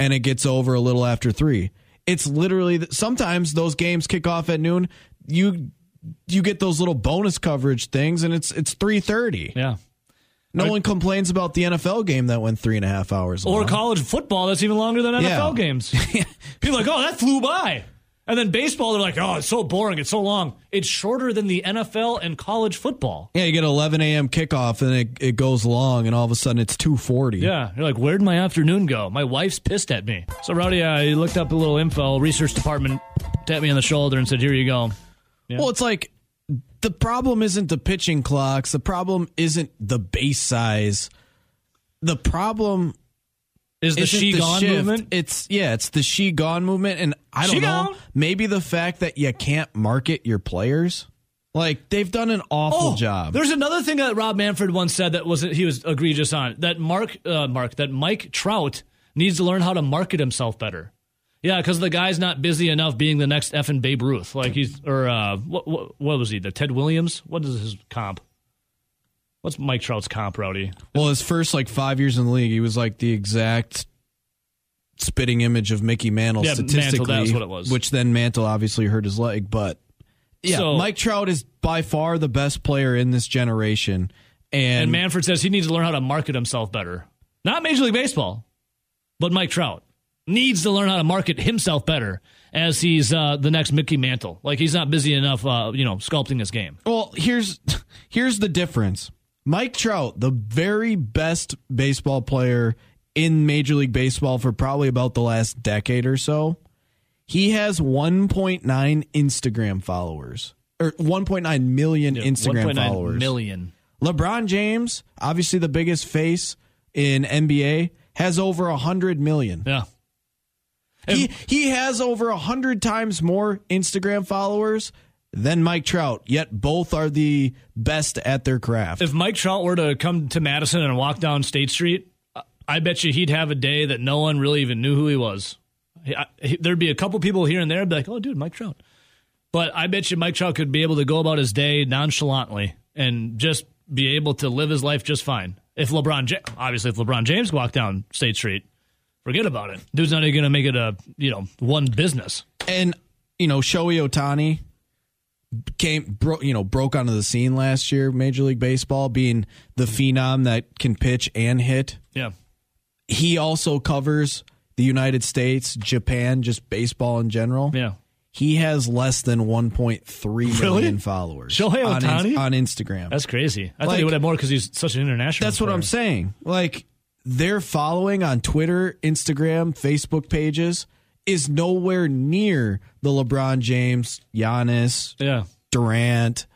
and it gets over a little after three. It's literally sometimes those games kick off at noon. You you get those little bonus coverage things, and it's it's three thirty. yeah. No one complains about the NFL game that went three and a half hours. Or long. college football that's even longer than NFL Yeah. games. People are like, oh, that flew by. And then baseball, they're like, oh, it's so boring. It's so long. It's shorter than the NFL and college football. Yeah, you get 11 a.m. kickoff, and it, it goes long, and all of a sudden it's 2:40. Yeah, you're like, where'd my afternoon go? My wife's pissed at me. So, Rowdy, I looked up a little info. Research department tapped me on the shoulder and said, here you go. Yeah. Well, it's like the problem isn't the pitching clocks. The problem isn't the base size. The problem Is the she the gone shift. movement? It's yeah, it's the she gone movement, and I don't She know. gone? Maybe the fact that you can't market your players. Like they've done an awful job. Oh, There's another thing that Rob Manfred once said that was he was egregious on that Mark uh, Mark that Mike Trout needs to learn how to market himself better. Yeah, because the guy's not busy enough being the next effing Babe Ruth. Like he's or uh, what, what what was he? The Ted Williams? What is his comp? What's Mike Trout's comp, Rowdy? Well, his first like five years in the league, he was like the exact spitting image of Mickey Mantle Yeah, Mantle, statistically. that's what it was. Which then Mantle obviously hurt his leg, but yeah, So- Mike Trout is by far the best player in this generation, and, And Manfred says he needs to learn how to market himself better. Not Major League Baseball, but Mike Trout needs to learn how to market himself better as he's uh, the next Mickey Mantle. Like he's not busy enough, uh, you know, sculpting his game. Well, here's here's the difference. Mike Trout, the very best baseball player in Major League Baseball for probably about the last decade or so, he has 1.9 Instagram followers or 1.9 million Instagram 1.9 followers. million. LeBron James, obviously the biggest face in NBA, has over 100 million. Yeah. He he has over 100 times more Instagram followers than Mike Trout, yet both are the best at their craft. If Mike Trout were to come to Madison and walk down State Street, I bet you he'd have a day that no one really even knew who he was. He- I- he- There'd be a couple people here and there be like, "Oh, dude, Mike Trout." But I bet you Mike Trout could be able to go about his day nonchalantly and just be able to live his life just fine. If LeBron, obviously, if LeBron James walked down State Street, forget about it. Dude's not even going to make it a you know one business. and you know, Shohei Ohtani came bro, you know broke onto the scene last year, Major League Baseball, being the phenom that can pitch and hit. Yeah. He also covers the United States, Japan, just baseball in general. Yeah. He has less than 1.3 million followers Shohei on, Ohtani? on Instagram. That's crazy. I thought Like- he would have more because he's such an international. That's what I'm saying. Like they're following on Twitter, Instagram, Facebook pages is nowhere near the LeBron James, Giannis, Yeah. Durant,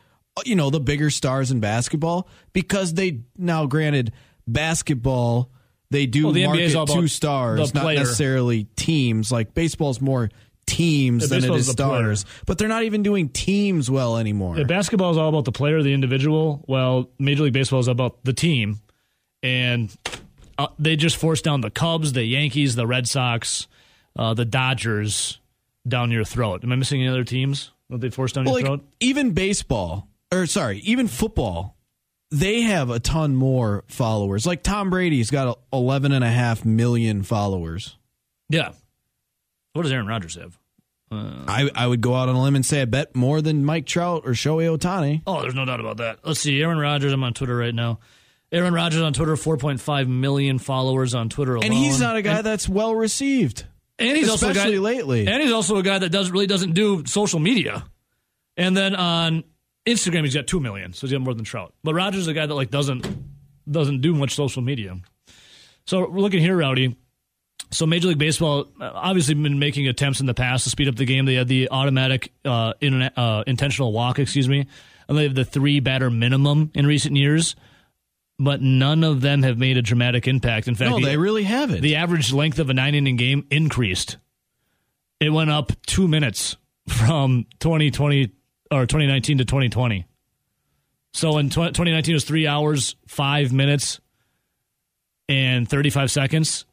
you know, the bigger stars in basketball because they now granted basketball they do Well, the market two stars, not necessarily teams. Like baseball's more teams Yeah, than it is the player. stars. But they're not even doing teams well anymore. Yeah, basketball is all about the player, the individual. Well, Major League Baseball is about the team, and uh, they just forced down the Cubs, the Yankees, the Red Sox, uh, the Dodgers down your throat. Am I missing any other teams that they forced down Well, your like throat? even baseball, or sorry, even football, they have a ton more followers. Like Tom Brady's got 11 and a half million followers. Yeah. What does Aaron Rodgers have? I, I would go out on a limb and say I bet more than Mike Trout or Shohei Ohtani. Oh, there's no doubt about that. Let's see. Aaron Rodgers. I'm on Twitter right now. Aaron Rodgers on Twitter, 4.5 million followers on Twitter alone. And he's not a guy And- that's well received. And he's also a guy, lately. And he's also a guy that does really doesn't do social media. And then on Instagram, he's got two million, so he's got more than Trout. But Rodgers is a guy that like doesn't doesn't do much social media. So we're looking here, Rowdy. So Major League Baseball uh, obviously been making attempts in the past to speed up the game. They had the automatic uh, internet, uh, intentional walk, excuse me, and they have the three batter minimum in recent years. But none of them have made a dramatic impact. In fact, No, the- they really haven't. the average length of a nine inning game increased. It went up two minutes from 2020 or 2019 to 2020. So in tw- 2019 it was three hours, five minutes, and 35 seconds.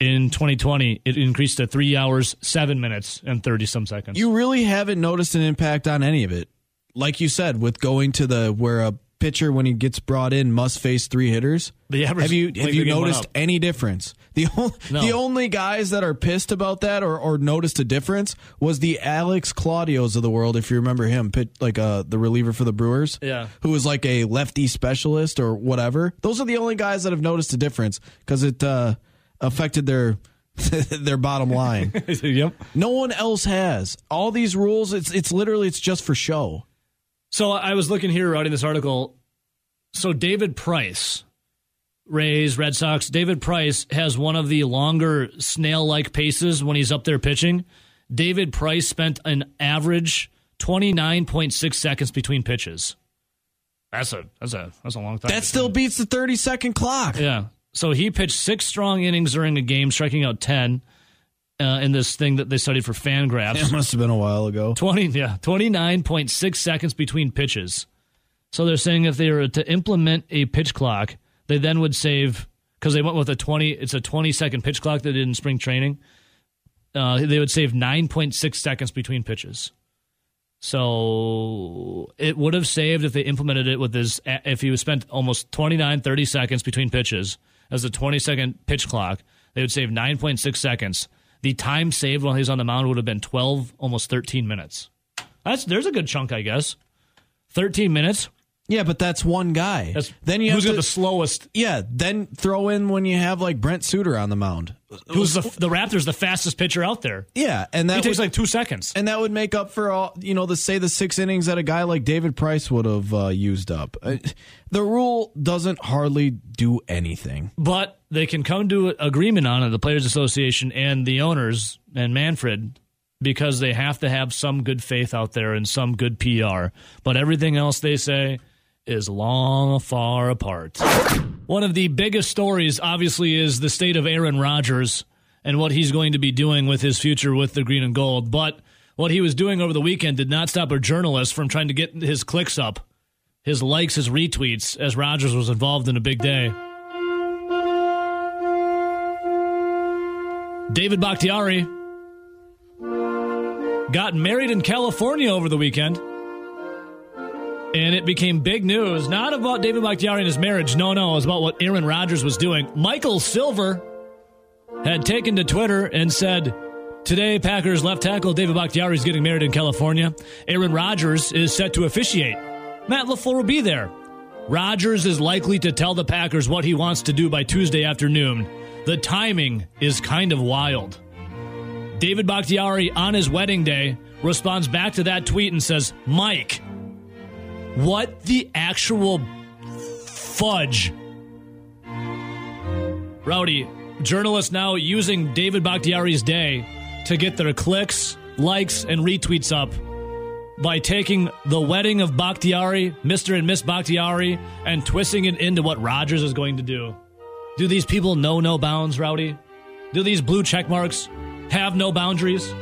In 2020, it increased to three hours, seven minutes, and 30 some seconds. you really haven't noticed an impact on any of it. Like you said, with going to the where a pitcher when he gets brought in must face three hitters. The average have you have you the game went noticed any difference? The only No. the only guys that are pissed about that or, or noticed a difference was the Alex Claudios of the world. If you remember him, pit, like uh, the reliever for the Brewers, Yeah. who was like a lefty specialist or whatever. Those are the only guys that have noticed a difference because it uh, affected their their bottom line. yep. No one else has. All these rules, it's it's literally it's just for show. So I was looking here writing this article. So David Price, Rays, Red Sox, David Price has one of the longer snail like paces when he's up there pitching. David Price spent an average 29.6 seconds between pitches. That's a that's a that's a long time. That still beats the 30 second clock. Yeah. So he pitched six strong innings during a game, striking out 10 uh, in this thing that they studied for FanGraphs. It must have been a while ago. 20 yeah 29.6 seconds between pitches so they're saying if they were to implement a pitch clock they then would save because they went with a 20 it's a 20 second pitch clock they did in spring training uh, they would save 9.6 seconds between pitches so it would have saved if they implemented it with his if he was spent almost 29 30 seconds between pitches as a 20 second pitch clock they would save 9.6 seconds the time saved while he's on the mound would have been 12 almost 13 minutes. That's there's a good chunk i guess. 13 minutes Yeah, but that's one guy. that's then you who's have got to, the slowest yeah. Then throw in when you have like Brent Suter on the mound. who's the the raptors the fastest pitcher out there Yeah, and he that takes would, like two seconds and that would make up for all you know the say the six innings that a guy like David Price would have uh, used up. Uh, the rule doesn't hardly do anything. but they can come to an agreement on it, the Players Association and the owners and Manfred, because they have to have some good faith out there and some good PR. But everything else they say is long far apart. One of the biggest stories, obviously, is the state of Aaron Rodgers and what he's going to be doing with his future with the green and gold. But what he was doing over the weekend did not stop a journalist from trying to get his clicks up, his likes, his retweets, as Rodgers was involved in a big day. David Bakhtiari got married in California over the weekend. And it became big news, not about David Bakhtiari and his marriage. No, no, it was about what Aaron Rodgers was doing. Michael Silver had taken to Twitter and said, Today, Packers left tackle David Bakhtiari is getting married in California. Aaron Rodgers is set to officiate. Matt LaFleur will be there. Rodgers is likely to tell the Packers what he wants to do by Tuesday afternoon. The timing is kind of wild. David Bakhtiari on his wedding day responds back to that tweet and says, Mike, what the actual fudge? Rowdy, journalists now using David Bakhtiari's day to get their clicks, likes, and retweets up by taking the wedding of Bakhtiari, Mr. and Miss Bakhtiari, and twisting it into what Rodgers is going to do. Do these people know no bounds, Rowdy? Do these blue check marks have no boundaries?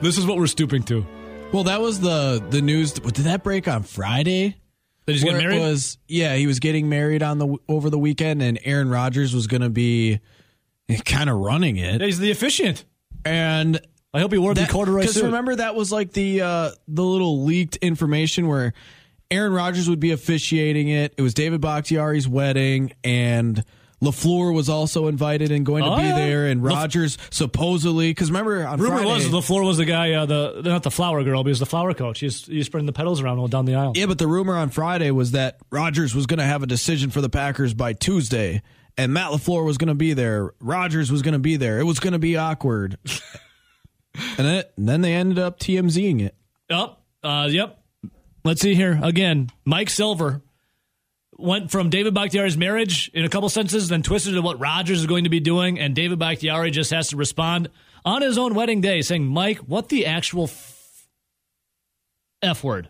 this is what we're stooping to. Well, that was the the news. Did that break on Friday? That he's getting married? was yeah, he was getting married on the over the weekend, and Aaron Rodgers was going to be kind of running it. He's the officiant. And I hope he wore the that, corduroy because remember that was like the uh, the little leaked information where Aaron Rodgers would be officiating it. It was David Bakhtiari's wedding, and LaFleur was also invited and going to Oh, be yeah. there. And Rogers Rodgers supposedly, because remember on Rumor Friday, was the floor was the guy, uh, the not the flower girl, but he was the flower coach. He's he's spreading the petals around all down the aisle. Yeah, but the rumor on Friday was that Rodgers was going to have a decision for the Packers by Tuesday, and Matt LaFleur was going to be there. Rodgers was going to be there. It was going to be awkward, and, then and then they ended up TMZing it. Yep. Uh, yep. Let's see here again. Mike Silver went from David Bakhtiari's marriage in a couple sentences, then twisted to what Rodgers is going to be doing, and David Bakhtiari just has to respond on his own wedding day, saying, "Mike, what the actual f, f word?"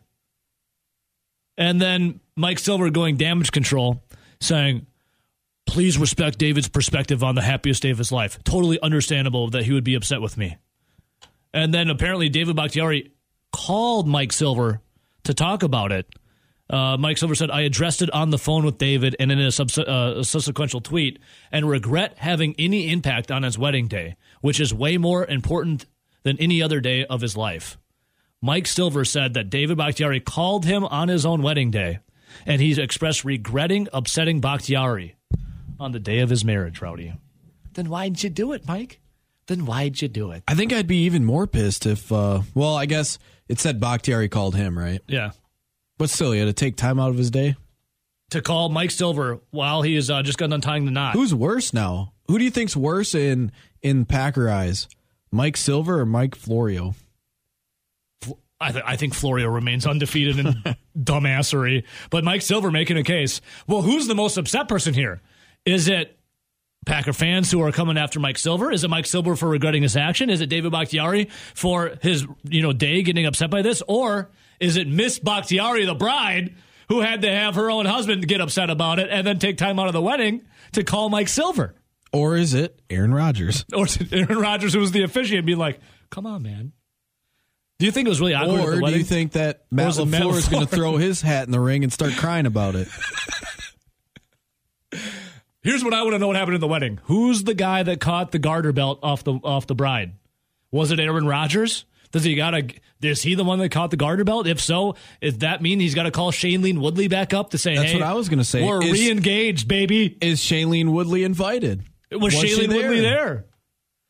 And then Mike Silver going damage control, saying, "Please respect David's perspective on the happiest day of his life. Totally understandable that he would be upset with me." And then apparently David Bakhtiari called Mike Silver to talk about it. Uh, Mike Silver said, I addressed it on the phone with David and in a, subs- uh, a subsequent tweet and regret having any impact on his wedding day, which is way more important than any other day of his life. Mike Silver said that David Bakhtiari called him on his own wedding day and he's expressed regretting upsetting Bakhtiari on the day of his marriage, Rowdy. Then why'd you do it, Mike? Then why'd you do it? I think I'd be even more pissed if, uh, well, I guess it said Bakhtiari called him, right? Yeah. But still, he had to take time out of his day. to call Mike Silver while he is uh, just got done tying the knot. Who's worse now? Who do you think's worse in in Packer eyes, Mike Silver or Mike Florio? I, th- I think Florio remains undefeated in dumbassery, but Mike Silver making a case. Well, who's the most upset person here? Is it Packer fans who are coming after Mike Silver? Is it Mike Silver for regretting his action? Is it David Bakhtiari for his you know day getting upset by this, or is it Miss Bakhtiari, the bride, who had to have her own husband get upset about it and then take time out of the wedding to call Mike Silver? Or is it Aaron Rodgers? or is it Aaron Rodgers, who was the officiant, being like, "Come on, man." Do you think it was really awkward? at Or the do you think that Matt LaFleur is going to throw his hat in the ring and start crying about it? Here's what I want to know: what happened at the wedding? Who's the guy that caught the garter belt off the off the bride? Was it Aaron Rodgers? Does he got to? Is he the one that caught the garter belt? If so, does that mean he's got to call Shailene Woodley back up to say, That's "Hey, what I was gonna say. We're Is- re-engaged, baby." Is Shailene Woodley invited? Was, she Shailene Woodley there?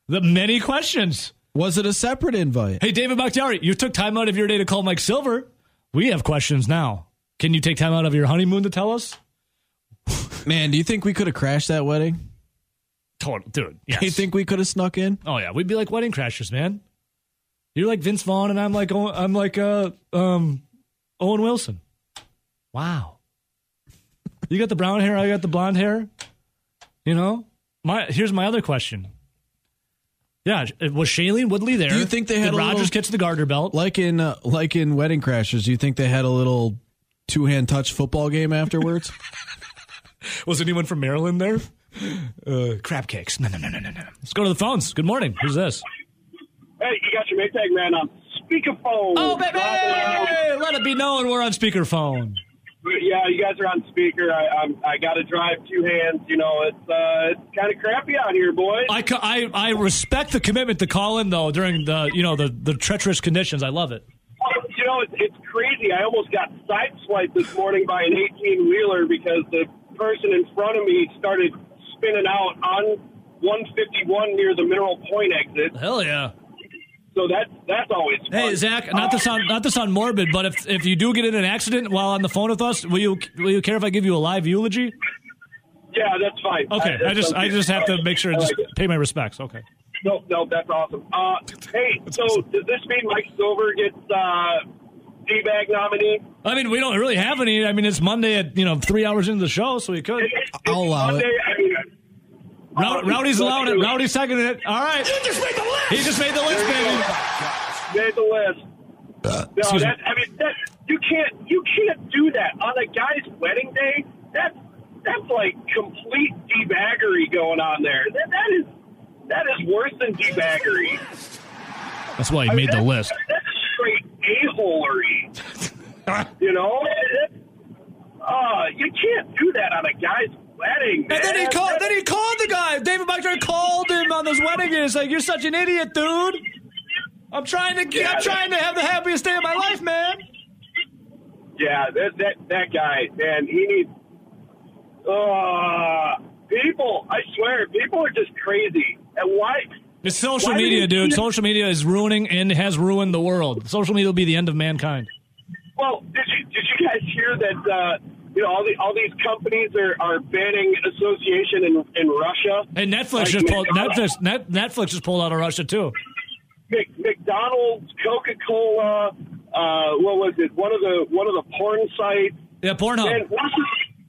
The many questions. Was it a separate invite? Hey, David Bakhtiari, you took time out of your day to call Mike Silver. We have questions now. Can you take time out of your honeymoon to tell us? Man, do you think we could have crashed that wedding? Total, dude. Yes. Do you think we could have snuck in? Oh yeah, we'd be like wedding crashers, man. You're like Vince Vaughn, and I'm like I'm like uh um Owen Wilson. Wow. You got the brown hair, I got the blonde hair. You know, my here's my other question. Yeah, was Shailene Woodley there? Do you think they had Did a Rodgers little- catch the garter belt? Like in uh, like in Wedding Crashers, do you think they had a little two hand touch football game afterwards? Was anyone from Maryland there? Uh, crab cakes. No, no, no, no, no, no. Let's go to the phones. Good morning. Who's this? Hey, you got your Maytag man on speakerphone. Oh, baby! Let it be known we're on speakerphone. Yeah, you guys are on speaker. I I'm, I got to drive two hands. You know, it's uh, it's kind of crappy out here, boys. I, I, I respect the commitment to call in though during the you know the, the treacherous conditions. I love it. You know, it's, it's crazy. I almost got sideswiped this morning by an 18 wheeler because the person in front of me started spinning out on 151 near the Mineral Point exit. Hell yeah! So that's that's always fun. Hey Zach, not to sound not to sound morbid, but if if you do get in an accident while on the phone with us, will you will you care if I give you a live eulogy? Yeah, that's fine. Okay, Uh, I just that's I just have to make sure I just like pay my respects. Okay. No, no, that's awesome. Uh, hey, so does this mean Mike Silver gets uh, D-bag nominee? I mean, we don't really have any. I mean, it's Monday at you know three hours into the show, so we could. I'll allow it. I mean, Row- Rowdy's allowing it. Rowdy's seconding it. All right. You just made the list. He just made the list, baby. Made the list. No, Excuse that I mean that you can't you can't do that on a guy's wedding day. That's that's like complete debaggery going on there. That that is that is worse than debaggery. That's why he I mean, made the list. That's straight a holery. you know, That- uh, you can't do that on a guy's wedding. And then he man. called. Then he called the guy. David Bakhtiari called him on this wedding. and He's like, "You're such an idiot, dude. I'm trying to. Yeah, I'm trying to have the happiest day of my life, man." Yeah, that that that guy, man, he needs. Uh, people, I swear, people are just crazy. And why? It's social Why media, dude. Social media is ruining and has ruined the world. Social media will be the end of mankind. Well, did you did you guys hear that? Uh, you know, all the all these companies are, are banning association in in Russia. And Netflix Like just pulled. McDonald's. Netflix. Net, Netflix just pulled out of Russia too. Mc, McDonald's, Coca Cola. Uh, what was it? One of the one of the porn sites. Yeah, Pornhub. Russia,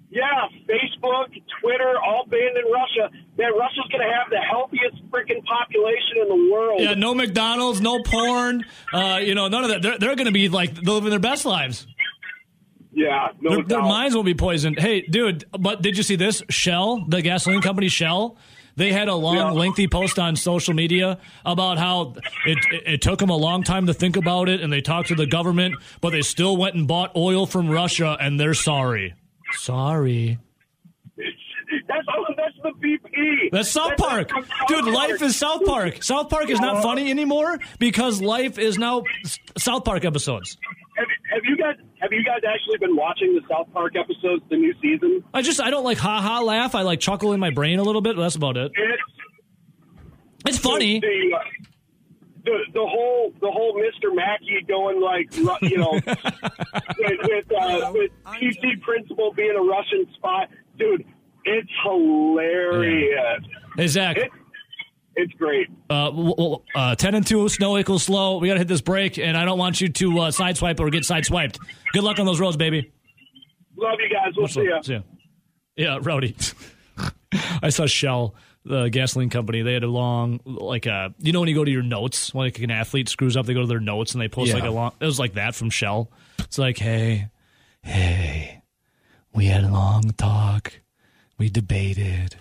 yeah, Facebook, Twitter, all banned in Russia. Man, Russia's going to have the healthiest freaking population in the world. Yeah, no McDonald's, no porn. Uh, you know, none of that. They're, they're going to be like living their best lives. Yeah, no Their, their minds will be poisoned. Hey, dude, but did you see this? Shell, the gasoline company Shell, they had a long, Yeah. lengthy post on social media about how it, it, it took them a long time to think about it, and they talked to the government, but they still went and bought oil from Russia, and they're sorry. Sorry. That's oh, that's the BP. That's South Park. from South Dude, life is South Park. South Park is not uh-huh. funny anymore because life is now South Park episodes. Have, have you guys have you guys actually been watching the South Park episodes, the new season? I just, I don't like ha ha laugh. I like chuckle in my brain a little bit, but that's about it. It's It's funny. The, uh, the the whole the whole Mr. Mackey going like you know with with, uh, with PC principal being a Russian spy, dude. It's hilarious. Hey, Zach. It, it's great. Uh, w- w- uh, 10 and 2, snow equals slow. We got to hit this break, and I don't want you to uh, sideswipe or get sideswiped. Good luck on those roads, baby. Love you guys. We'll see ya. See ya. Yeah, Rowdy. I saw Shell, the gasoline company. They had a long, like, uh, you know, when you go to your notes, when like an athlete screws up, they go to their notes and they post like a long, it was like that from Shell. It's like, hey, hey, we had a long talk. We debated.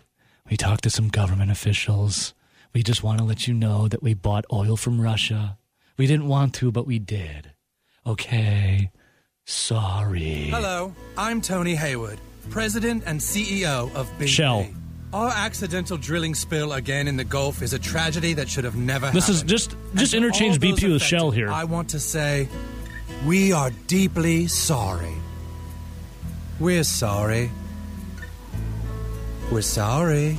We talked to some government officials. We just want to let you know that we bought oil from Russia. We didn't want to, but we did. Okay. Sorry. Hello, I'm Tony Hayward, President and CEO of BP. Shell. Our accidental drilling spill again in the Gulf is a tragedy that should have never This is happened. just And just to interchange all those BP with affected, Shell here. I want to say we are deeply sorry. We're sorry. We're sorry.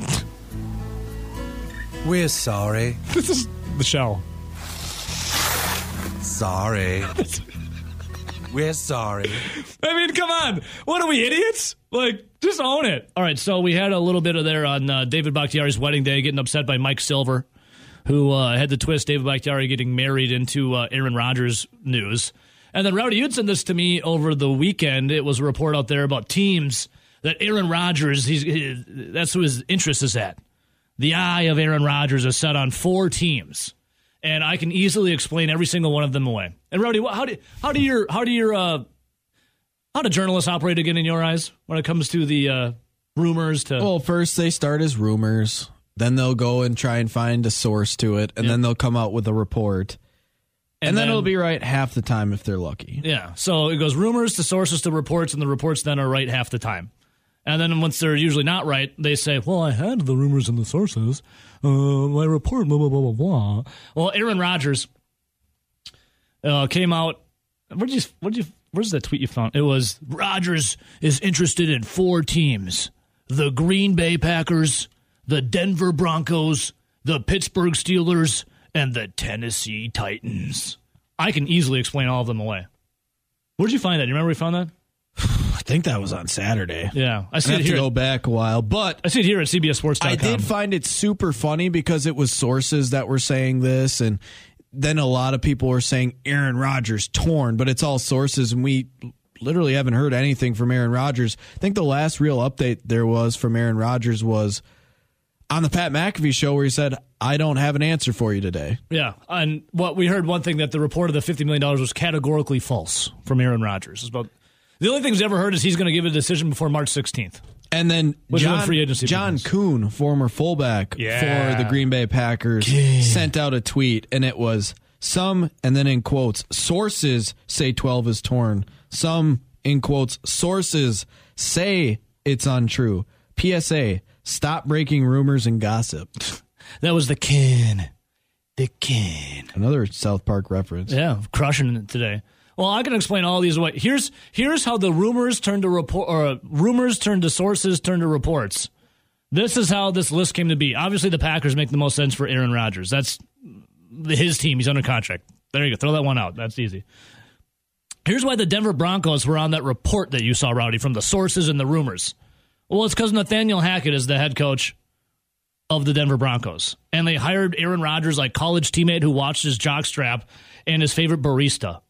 We're sorry. This is the Shell. Sorry. We're sorry. I mean, come on. What are we, idiots? Like, just own it. All right, so we had a little bit of there on uh, David Bakhtiari's wedding day, getting upset by Mike Silver, who uh, had the twist David Bakhtiari getting married into uh, Aaron Rodgers news. And then, Rowdy, you'd sent this to me over the weekend. It was a report out there about teams that Aaron Rodgers, he's, he, that's who his interest is at. The eye of Aaron Rodgers is set on four teams. And I can easily explain every single one of them away. And Rowdy, how do how do your how do your uh, how do journalists operate again in your eyes when it comes to the uh, rumors to Well, first they start as rumors, then they'll go and try and find a source to it, and then they'll come out with a report. And, then, it'll be right half the time if they're lucky. yeah so it goes rumors to sources to reports and the reports then are right half the time and then once they're usually not right they say well i had the rumors and the sources uh, my report blah blah blah blah blah. Well aaron rodgers uh, came out where'd you where'd you where's that tweet you found? It was rodgers is interested in four teams the green bay packers the denver broncos the pittsburgh steelers and the tennessee titans. I can easily explain all of them away. Where'd you find that? You remember we found that I think that was on Saturday. yeah i I see have it to go back a while, but i see it here at cbssports.com I did find it super funny because it was sources that were saying this, and then a lot of people were saying Aaron Rodgers torn, but it's all sources, and we literally haven't heard anything from Aaron Rodgers. I think the last real update there was from Aaron Rodgers was on the Pat McAfee show where he said, "I don't have an answer for you today." Yeah, and what we heard one thing that the report of the fifty million dollars was categorically false from Aaron Rodgers. It's about the only thing he's ever heard is he's going to give a decision before March sixteenth. And then Which John, free agency John begins. Kuhn, former fullback Yeah. for the Green Bay Packers, sent out a tweet, and it was some, and then in quotes, sources say 12 is torn. Some, in quotes, sources say it's untrue. PSA, stop breaking rumors and gossip. That was the kin, the kin. Another South Park reference. Yeah, crushing it today. Well, I can explain all these away. Here's here's how the rumors turn to report, or rumors turn to sources, turn to reports. This is how this list came to be. Obviously, the Packers make the most sense for Aaron Rodgers. That's his team. He's under contract. There you go. Throw that one out. That's easy. Here's why the Denver Broncos were on that report that you saw, Rowdy, from the sources and the rumors. Well, it's because Nathaniel Hackett is the head coach of the Denver Broncos. And they hired Aaron Rodgers, like college teammate who watched his jockstrap and his favorite barista.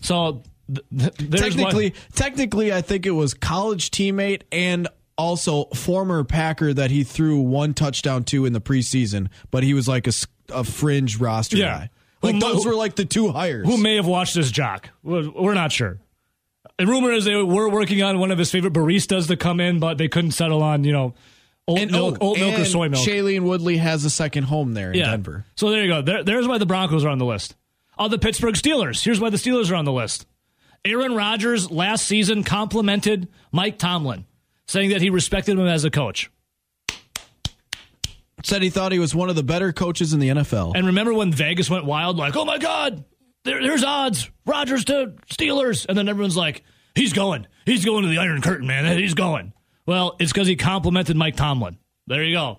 So th- th- technically, why- technically, I think it was college teammate and also former Packer that he threw one touchdown to in the preseason, but he was like a fringe roster Yeah. guy. Like Who- those were like the two hires. who may have watched his jock. We're we're not sure. The rumor is they were working on one of his favorite baristas to come in, but they couldn't settle on, you know, oat and, milk, oh, oat milk or soy milk. Shailene Woodley has a second home there in Denver. So there you go. There, there's why the Broncos are on the list. Oh, the Pittsburgh Steelers. Here's why the Steelers are on the list. Aaron Rodgers last season complimented Mike Tomlin, saying that he respected him as a coach. Said he thought he was one of the better coaches in the NFL. And remember when Vegas went wild, like, oh my God, there, there's odds. Rodgers to Steelers. And then everyone's like, he's going. He's going to the Iron Curtain, man. He's going. Well, it's because he complimented Mike Tomlin. There you go.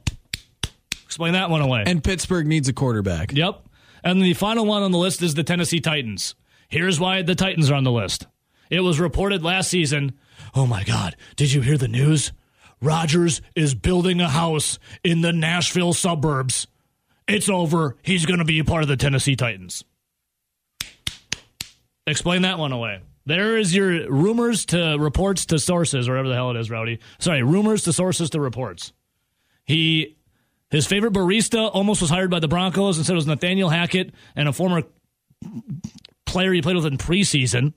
Explain that one away. and Pittsburgh needs a quarterback. Yep. And the final one on the list is the Tennessee Titans. Here's why the Titans are on the list. It was reported last season. Oh my God, did you hear the news? Rodgers is building a house in the Nashville suburbs. It's over. He's going to be a part of the Tennessee Titans. Explain that one away. There is your rumors to reports to sources, or whatever the hell it is, Rowdy. Sorry, rumors to sources to reports. He his favorite barista almost was hired by the Broncos instead it was Nathaniel Hackett and a former player he played with in preseason.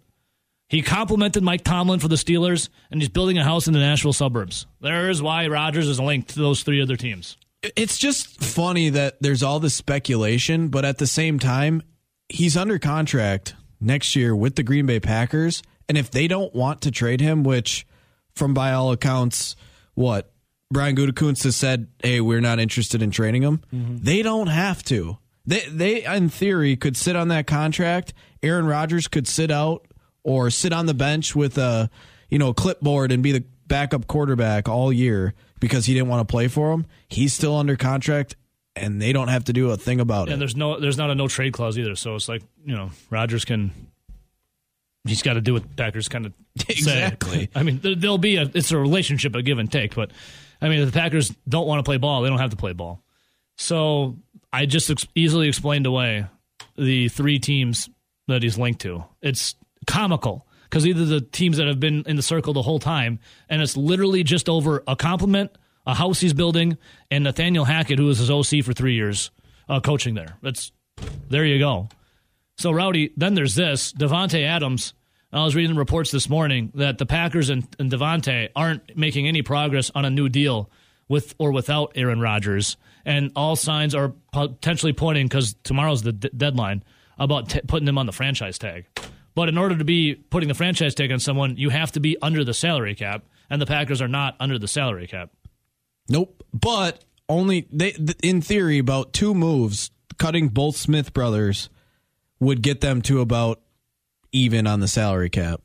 He complimented Mike Tomlin for the Steelers, and he's building a house in the Nashville suburbs. There's why Rodgers is linked to those three other teams. It's just funny that there's all this speculation, but at the same time, he's under contract next year with the Green Bay Packers. And if they don't want to trade him, which from by all accounts, what Brian Gutekunst has said, hey, we're not interested in training him, mm-hmm. they don't have to. They, they, in theory, could sit on that contract. Aaron Rodgers could sit out or sit on the bench with a, you know, clipboard and be the backup quarterback all year because he didn't want to play for him. He's still under contract, and they don't have to do a thing about And it. And there's no there's not a no trade clause either. So it's like, you know, Rodgers can he's got to do what Packers kind of Exactly. I mean, there, there'll be a it's a relationship, a give and take, but I mean, if the Packers don't want to play ball, they don't have to play ball. So I just ex- easily explained away the three teams that he's linked to. It's comical because either the teams that have been in the circle the whole time, and it's literally just over a compliment, a house he's building, and Nathaniel Hackett, who was his OC for three years, uh, coaching there. That's there you go. So Rowdy, then there's this Davante Adams. I was reading reports this morning that the Packers and, and Davante aren't making any progress on a new deal with or without Aaron Rodgers, and all signs are potentially pointing because tomorrow's the d- deadline about t- putting him on the franchise tag. But in order to be putting the franchise tag on someone, you have to be under the salary cap, and the Packers are not under the salary cap. Nope. But only they, th- in theory, about two moves, cutting both Smith brothers would get them to about even on the salary cap.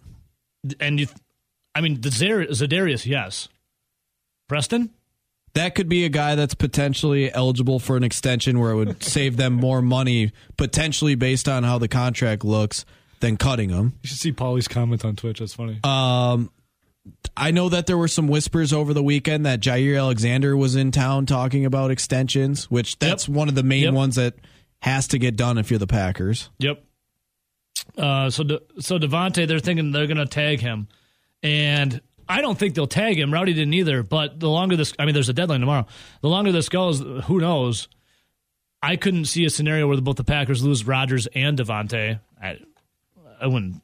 And you, I mean, the Zar- Za'Darius, yes. Preston, That could be a guy that's potentially eligible for an extension where it would save them more money, potentially based on how the contract looks, than cutting him. you should see Paulie's comment on Twitch. That's funny. Um, I know that there were some whispers over the weekend that Jaire Alexander was in town talking about extensions, which that's Yep. one of the main Yep. ones that has to get done if you're the Packers. Yep. Uh, so De- so Davante, they're thinking they're going to tag him, and I don't think they'll tag him. Rowdy didn't either. But the longer this, I mean, there's a deadline tomorrow. The longer this goes, who knows? I couldn't see a scenario where both the Packers lose Rodgers and Davante. I, I wouldn't.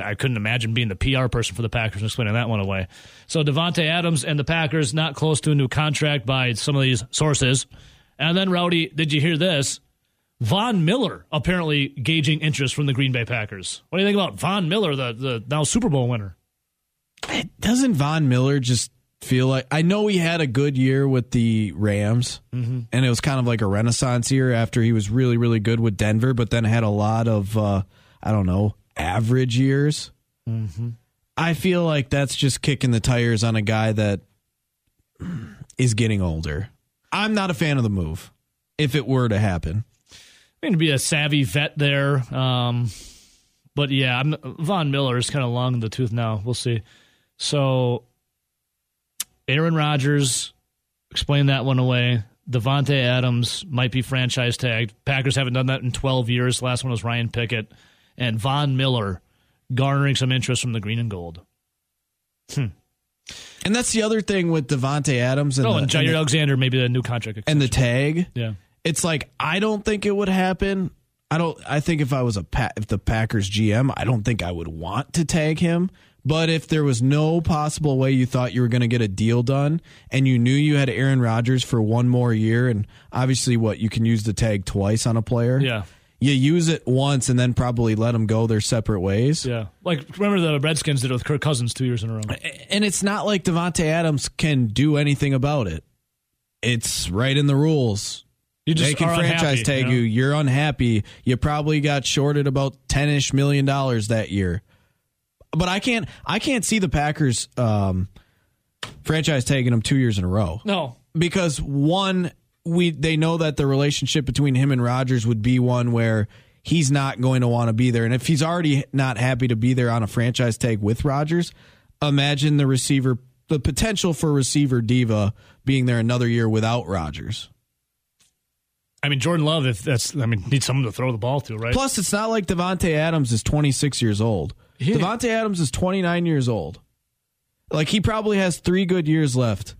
I couldn't imagine being the PR person for the Packers and explaining that one away. So Davante Adams and the Packers not close to a new contract by some of these sources. And then Rowdy, did you hear this? Von Miller apparently gauging interest from the Green Bay Packers. What do you think about Von Miller, the the now Super Bowl winner? Doesn't Von Miller just feel like I know he had a good year with the Rams, and it was kind of like a renaissance year after he was really really good with Denver, but then had a lot of uh, I don't know average years. I feel like that's just kicking the tires on a guy that is getting older. I'm not a fan of the move. If it were to happen, To be a savvy vet there. Um, but yeah, I'm, Von Miller is kind of long in the tooth now. We'll see. So, Aaron Rodgers, explain that one away. Davante Adams might be franchise tagged. Packers haven't done that in 12 years. Last one was Ryan Pickett. And Von Miller garnering some interest from the green and gold. Hmm. and that's the other thing with Davante Adams and Oh, the, and Jaire and the- Alexander, maybe a new contract. and the tag. yeah. It's like I don't think it would happen. I don't. I think if I was a pa- if the Packers GM, I don't think I would want to tag him. But if there was no possible way you thought you were going to get a deal done, and you knew you had Aaron Rodgers for one more year, and obviously what you can use the tag twice on a player, Yeah. you use it once and then probably let them go their separate ways. Yeah. Like, remember the Redskins did it with Kirk Cousins two years in a row. And it's not like Davante Adams can do anything about it. It's right in the rules. You just they can franchise unhappy, tag you know? you. You're unhappy. You probably got shorted about ten ish million dollars that year. But I can't. I can't see the Packers um, franchise tagging him two years in a row No. because one, we they know that the relationship between him and Rodgers would be one where he's not going to want to be there, and if he's already not happy to be there on a franchise tag with Rodgers, imagine the receiver, the potential for receiver diva being there another year without Rodgers. I mean, Jordan Love, if that's, I mean, needs someone to throw the ball to, right? Plus, it's not like Davante Adams is 26 years old. Yeah. Davante Adams is 29 years old. Like he probably has three good years left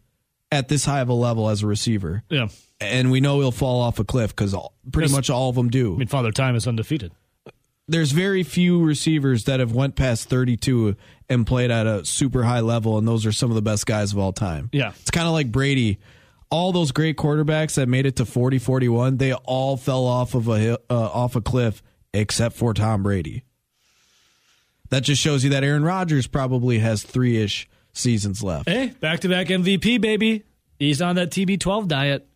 at this high of a level as a receiver, yeah. and we know he'll fall off a cliff because pretty much all of them do. I mean, Father Time is undefeated. There's very few receivers that have went past 32 and played at a super high level, and those are some of the best guys of all time. Yeah. It's kind of like Brady. All those great quarterbacks that made it to 40, 41, they all fell off of a uh, off a cliff except for Tom Brady. That just shows you that Aaron Rodgers probably has three ish seasons left. Hey, back to back MVP, baby. He's on that TB12 diet.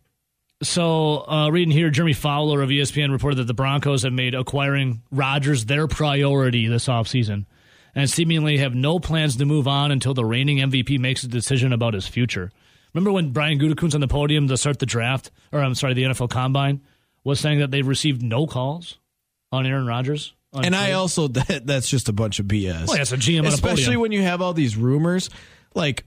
So, uh, reading here, Jeremy Fowler of ESPN reported that the Broncos have made acquiring Rodgers their priority this offseason and seemingly have no plans to move on until the reigning MVP makes a decision about his future. Remember when Brian Gutekunst on the podium to start the draft, or I'm sorry, the NFL Combine, was saying that they've received no calls on Aaron Rodgers? on And I also that that's just a bunch of BS. Well, yeah, a GM on a especially podium. when you have all these rumors. Like,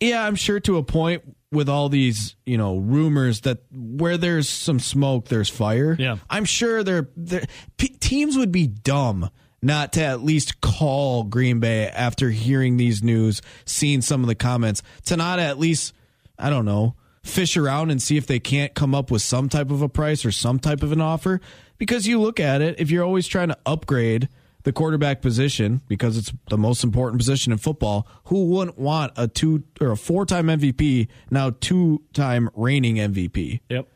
yeah, I'm sure to a point with all these you know rumors that where there's some smoke, there's fire. Yeah. I'm sure there there p- teams would be dumb not to at least call Green Bay after hearing these news, seeing some of the comments, to not at least I don't know fish around and see if they can't come up with some type of a price or some type of an offer. Because you look at it, if you're always trying to upgrade the quarterback position because it's the most important position in football, who wouldn't want a two or a four time MVP, now two time reigning MVP? Yep.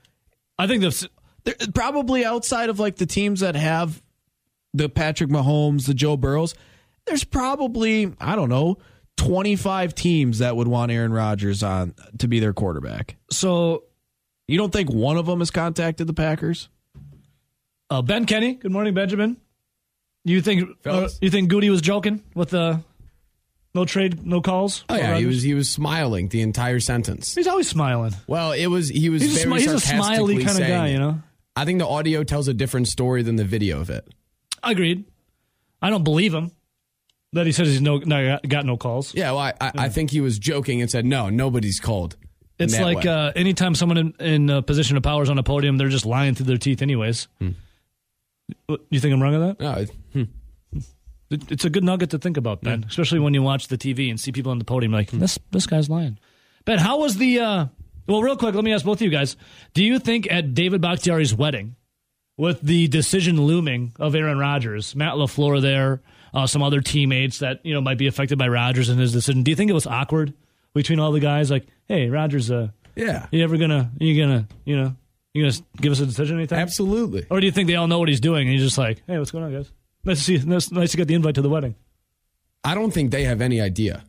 I think the They're probably outside of like the teams that have the Patrick Mahomes, the Joe Burrows, there's probably, I don't know, 25 teams that would want Aaron Rodgers on to be their quarterback. so You don't think one of them has contacted the Packers? Uh, ben Kenny, good morning, Benjamin. You think uh, you think Goody was joking with the no trade, no calls? Oh for yeah, he was he was smiling the entire sentence. He's always smiling. Well, it was he was He's a, very smi- he's a smiley kind of guy, you know. I think the audio tells a different story than the video of it. Agreed. I don't believe him that he says he's no, no got no calls. Yeah, well, I, I, I think he was joking and said, "No, nobody's called." It's like uh, anytime someone in, in a position of power is on a podium, they're just lying through their teeth, anyways. Hmm. You think I'm wrong on that? No, it- hmm. It- It's a good nugget to think about, Ben, especially when you watch the TV and see people on the podium like, this, this guy's lying. Ben, how was the. Uh, well, real quick, let me ask both of you guys. Do you think at David Bakhtiari's wedding, with the decision looming of Aaron Rodgers, Matt LaFleur there, uh, some other teammates that you know might be affected by Rodgers and his decision, do you think it was awkward between all the guys? Like, hey, Rodgers, uh, Yeah. you ever gonna, you gonna, you know, you gonna give us a decision anytime? Absolutely. Or do you think they all know what he's doing and he's just like, hey, what's going on, guys? Nice to see you. Nice, nice to get the invite to the wedding. I don't think they have any idea.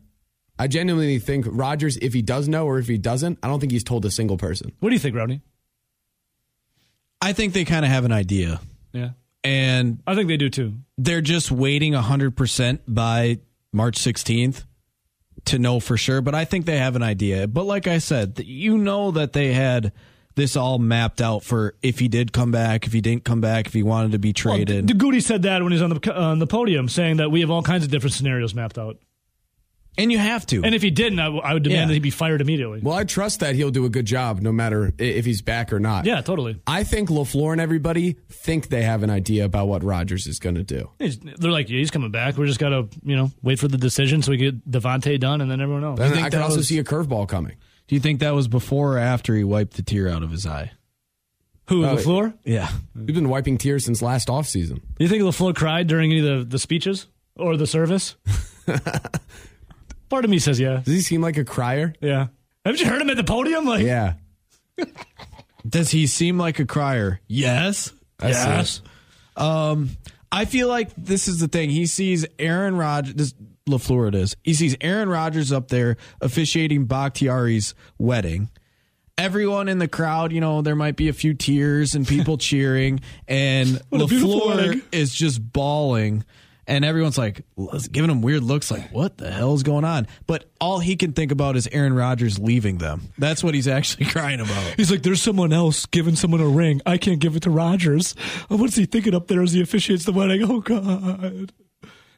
I genuinely think Rodgers, if he does know or if he doesn't, I don't think he's told a single person. What do you think, Rodney? I think they kind of have an idea, Yeah. And I think they do too. they're just waiting 100% by March 16th to know for sure. But I think they have an idea. But like I said, you know that they had this all mapped out for if he did come back, if he didn't come back, if he wanted to be traded. Well, Goody said that when he was on the uh, on the podium, saying that we have all kinds of different scenarios mapped out. And you have to. And if he didn't, I, w- I would demand Yeah. that he be fired immediately. Well, I trust that he'll do a good job no matter i- if he's back or not. yeah, totally. I think LaFleur and everybody think they have an idea about what Rodgers is going to do. He's, they're like, yeah, he's coming back. We just got to, you know, wait for the decision so we get Davante done, and then everyone else. And think I can that also was- see a curveball coming. Do you think that was before or after he wiped the tear out of his eye? Who, Oh, LaFleur? Yeah. We've been wiping tears since last offseason. Do you think LaFleur cried during any of the, the speeches or the service? Part of me says yeah. Does he seem like a crier? Yeah. Haven't you heard him at the podium? Like, Yeah. Does he seem like a crier? Yes. I see. yes. Um, I feel like this is the thing. He sees Aaron Rodgers. This LaFleur it is. He sees Aaron Rodgers up there officiating Bakhtiari's wedding. Everyone in the crowd, you know, there might be a few tears and people cheering, and What a beautiful LaFleur wedding. is just bawling, and everyone's like giving him weird looks, like what the hell's going on? But all he can think about is Aaron Rodgers leaving them. That's what he's actually crying about. He's like, there's someone else giving someone a ring. I can't give it to Rodgers." Uh, What's he thinking up there as he officiates the wedding? Oh, God.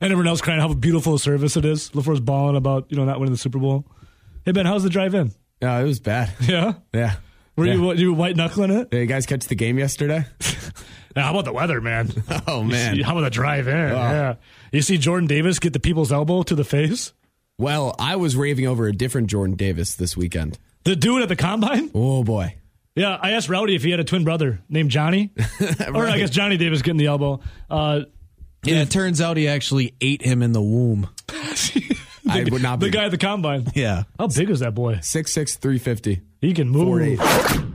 And everyone else crying how beautiful a service it is. LaFleur's bawling about, you know, not winning the Super Bowl. Hey, Ben, how's the drive in? No, it was bad. Yeah? Yeah. Were Yeah. you you white knuckling it? Did you guys catch the game yesterday? Now, how about the weather, man? Oh, man. see- how about the drive in? Yeah. You see Jordan Davis get the people's elbow to the face? Well, I was raving over a different Jordan Davis this weekend. The dude at the combine? Oh, boy. Yeah, I asked Rowdy if he had a twin brother named Johnny. Or I guess Johnny Davis getting the elbow. Uh, Yeah, it turns out he actually ate him in the womb. I would not be the be. guy at the combine. Yeah. How big is that boy? Six six three fifty. He can move. 4'8".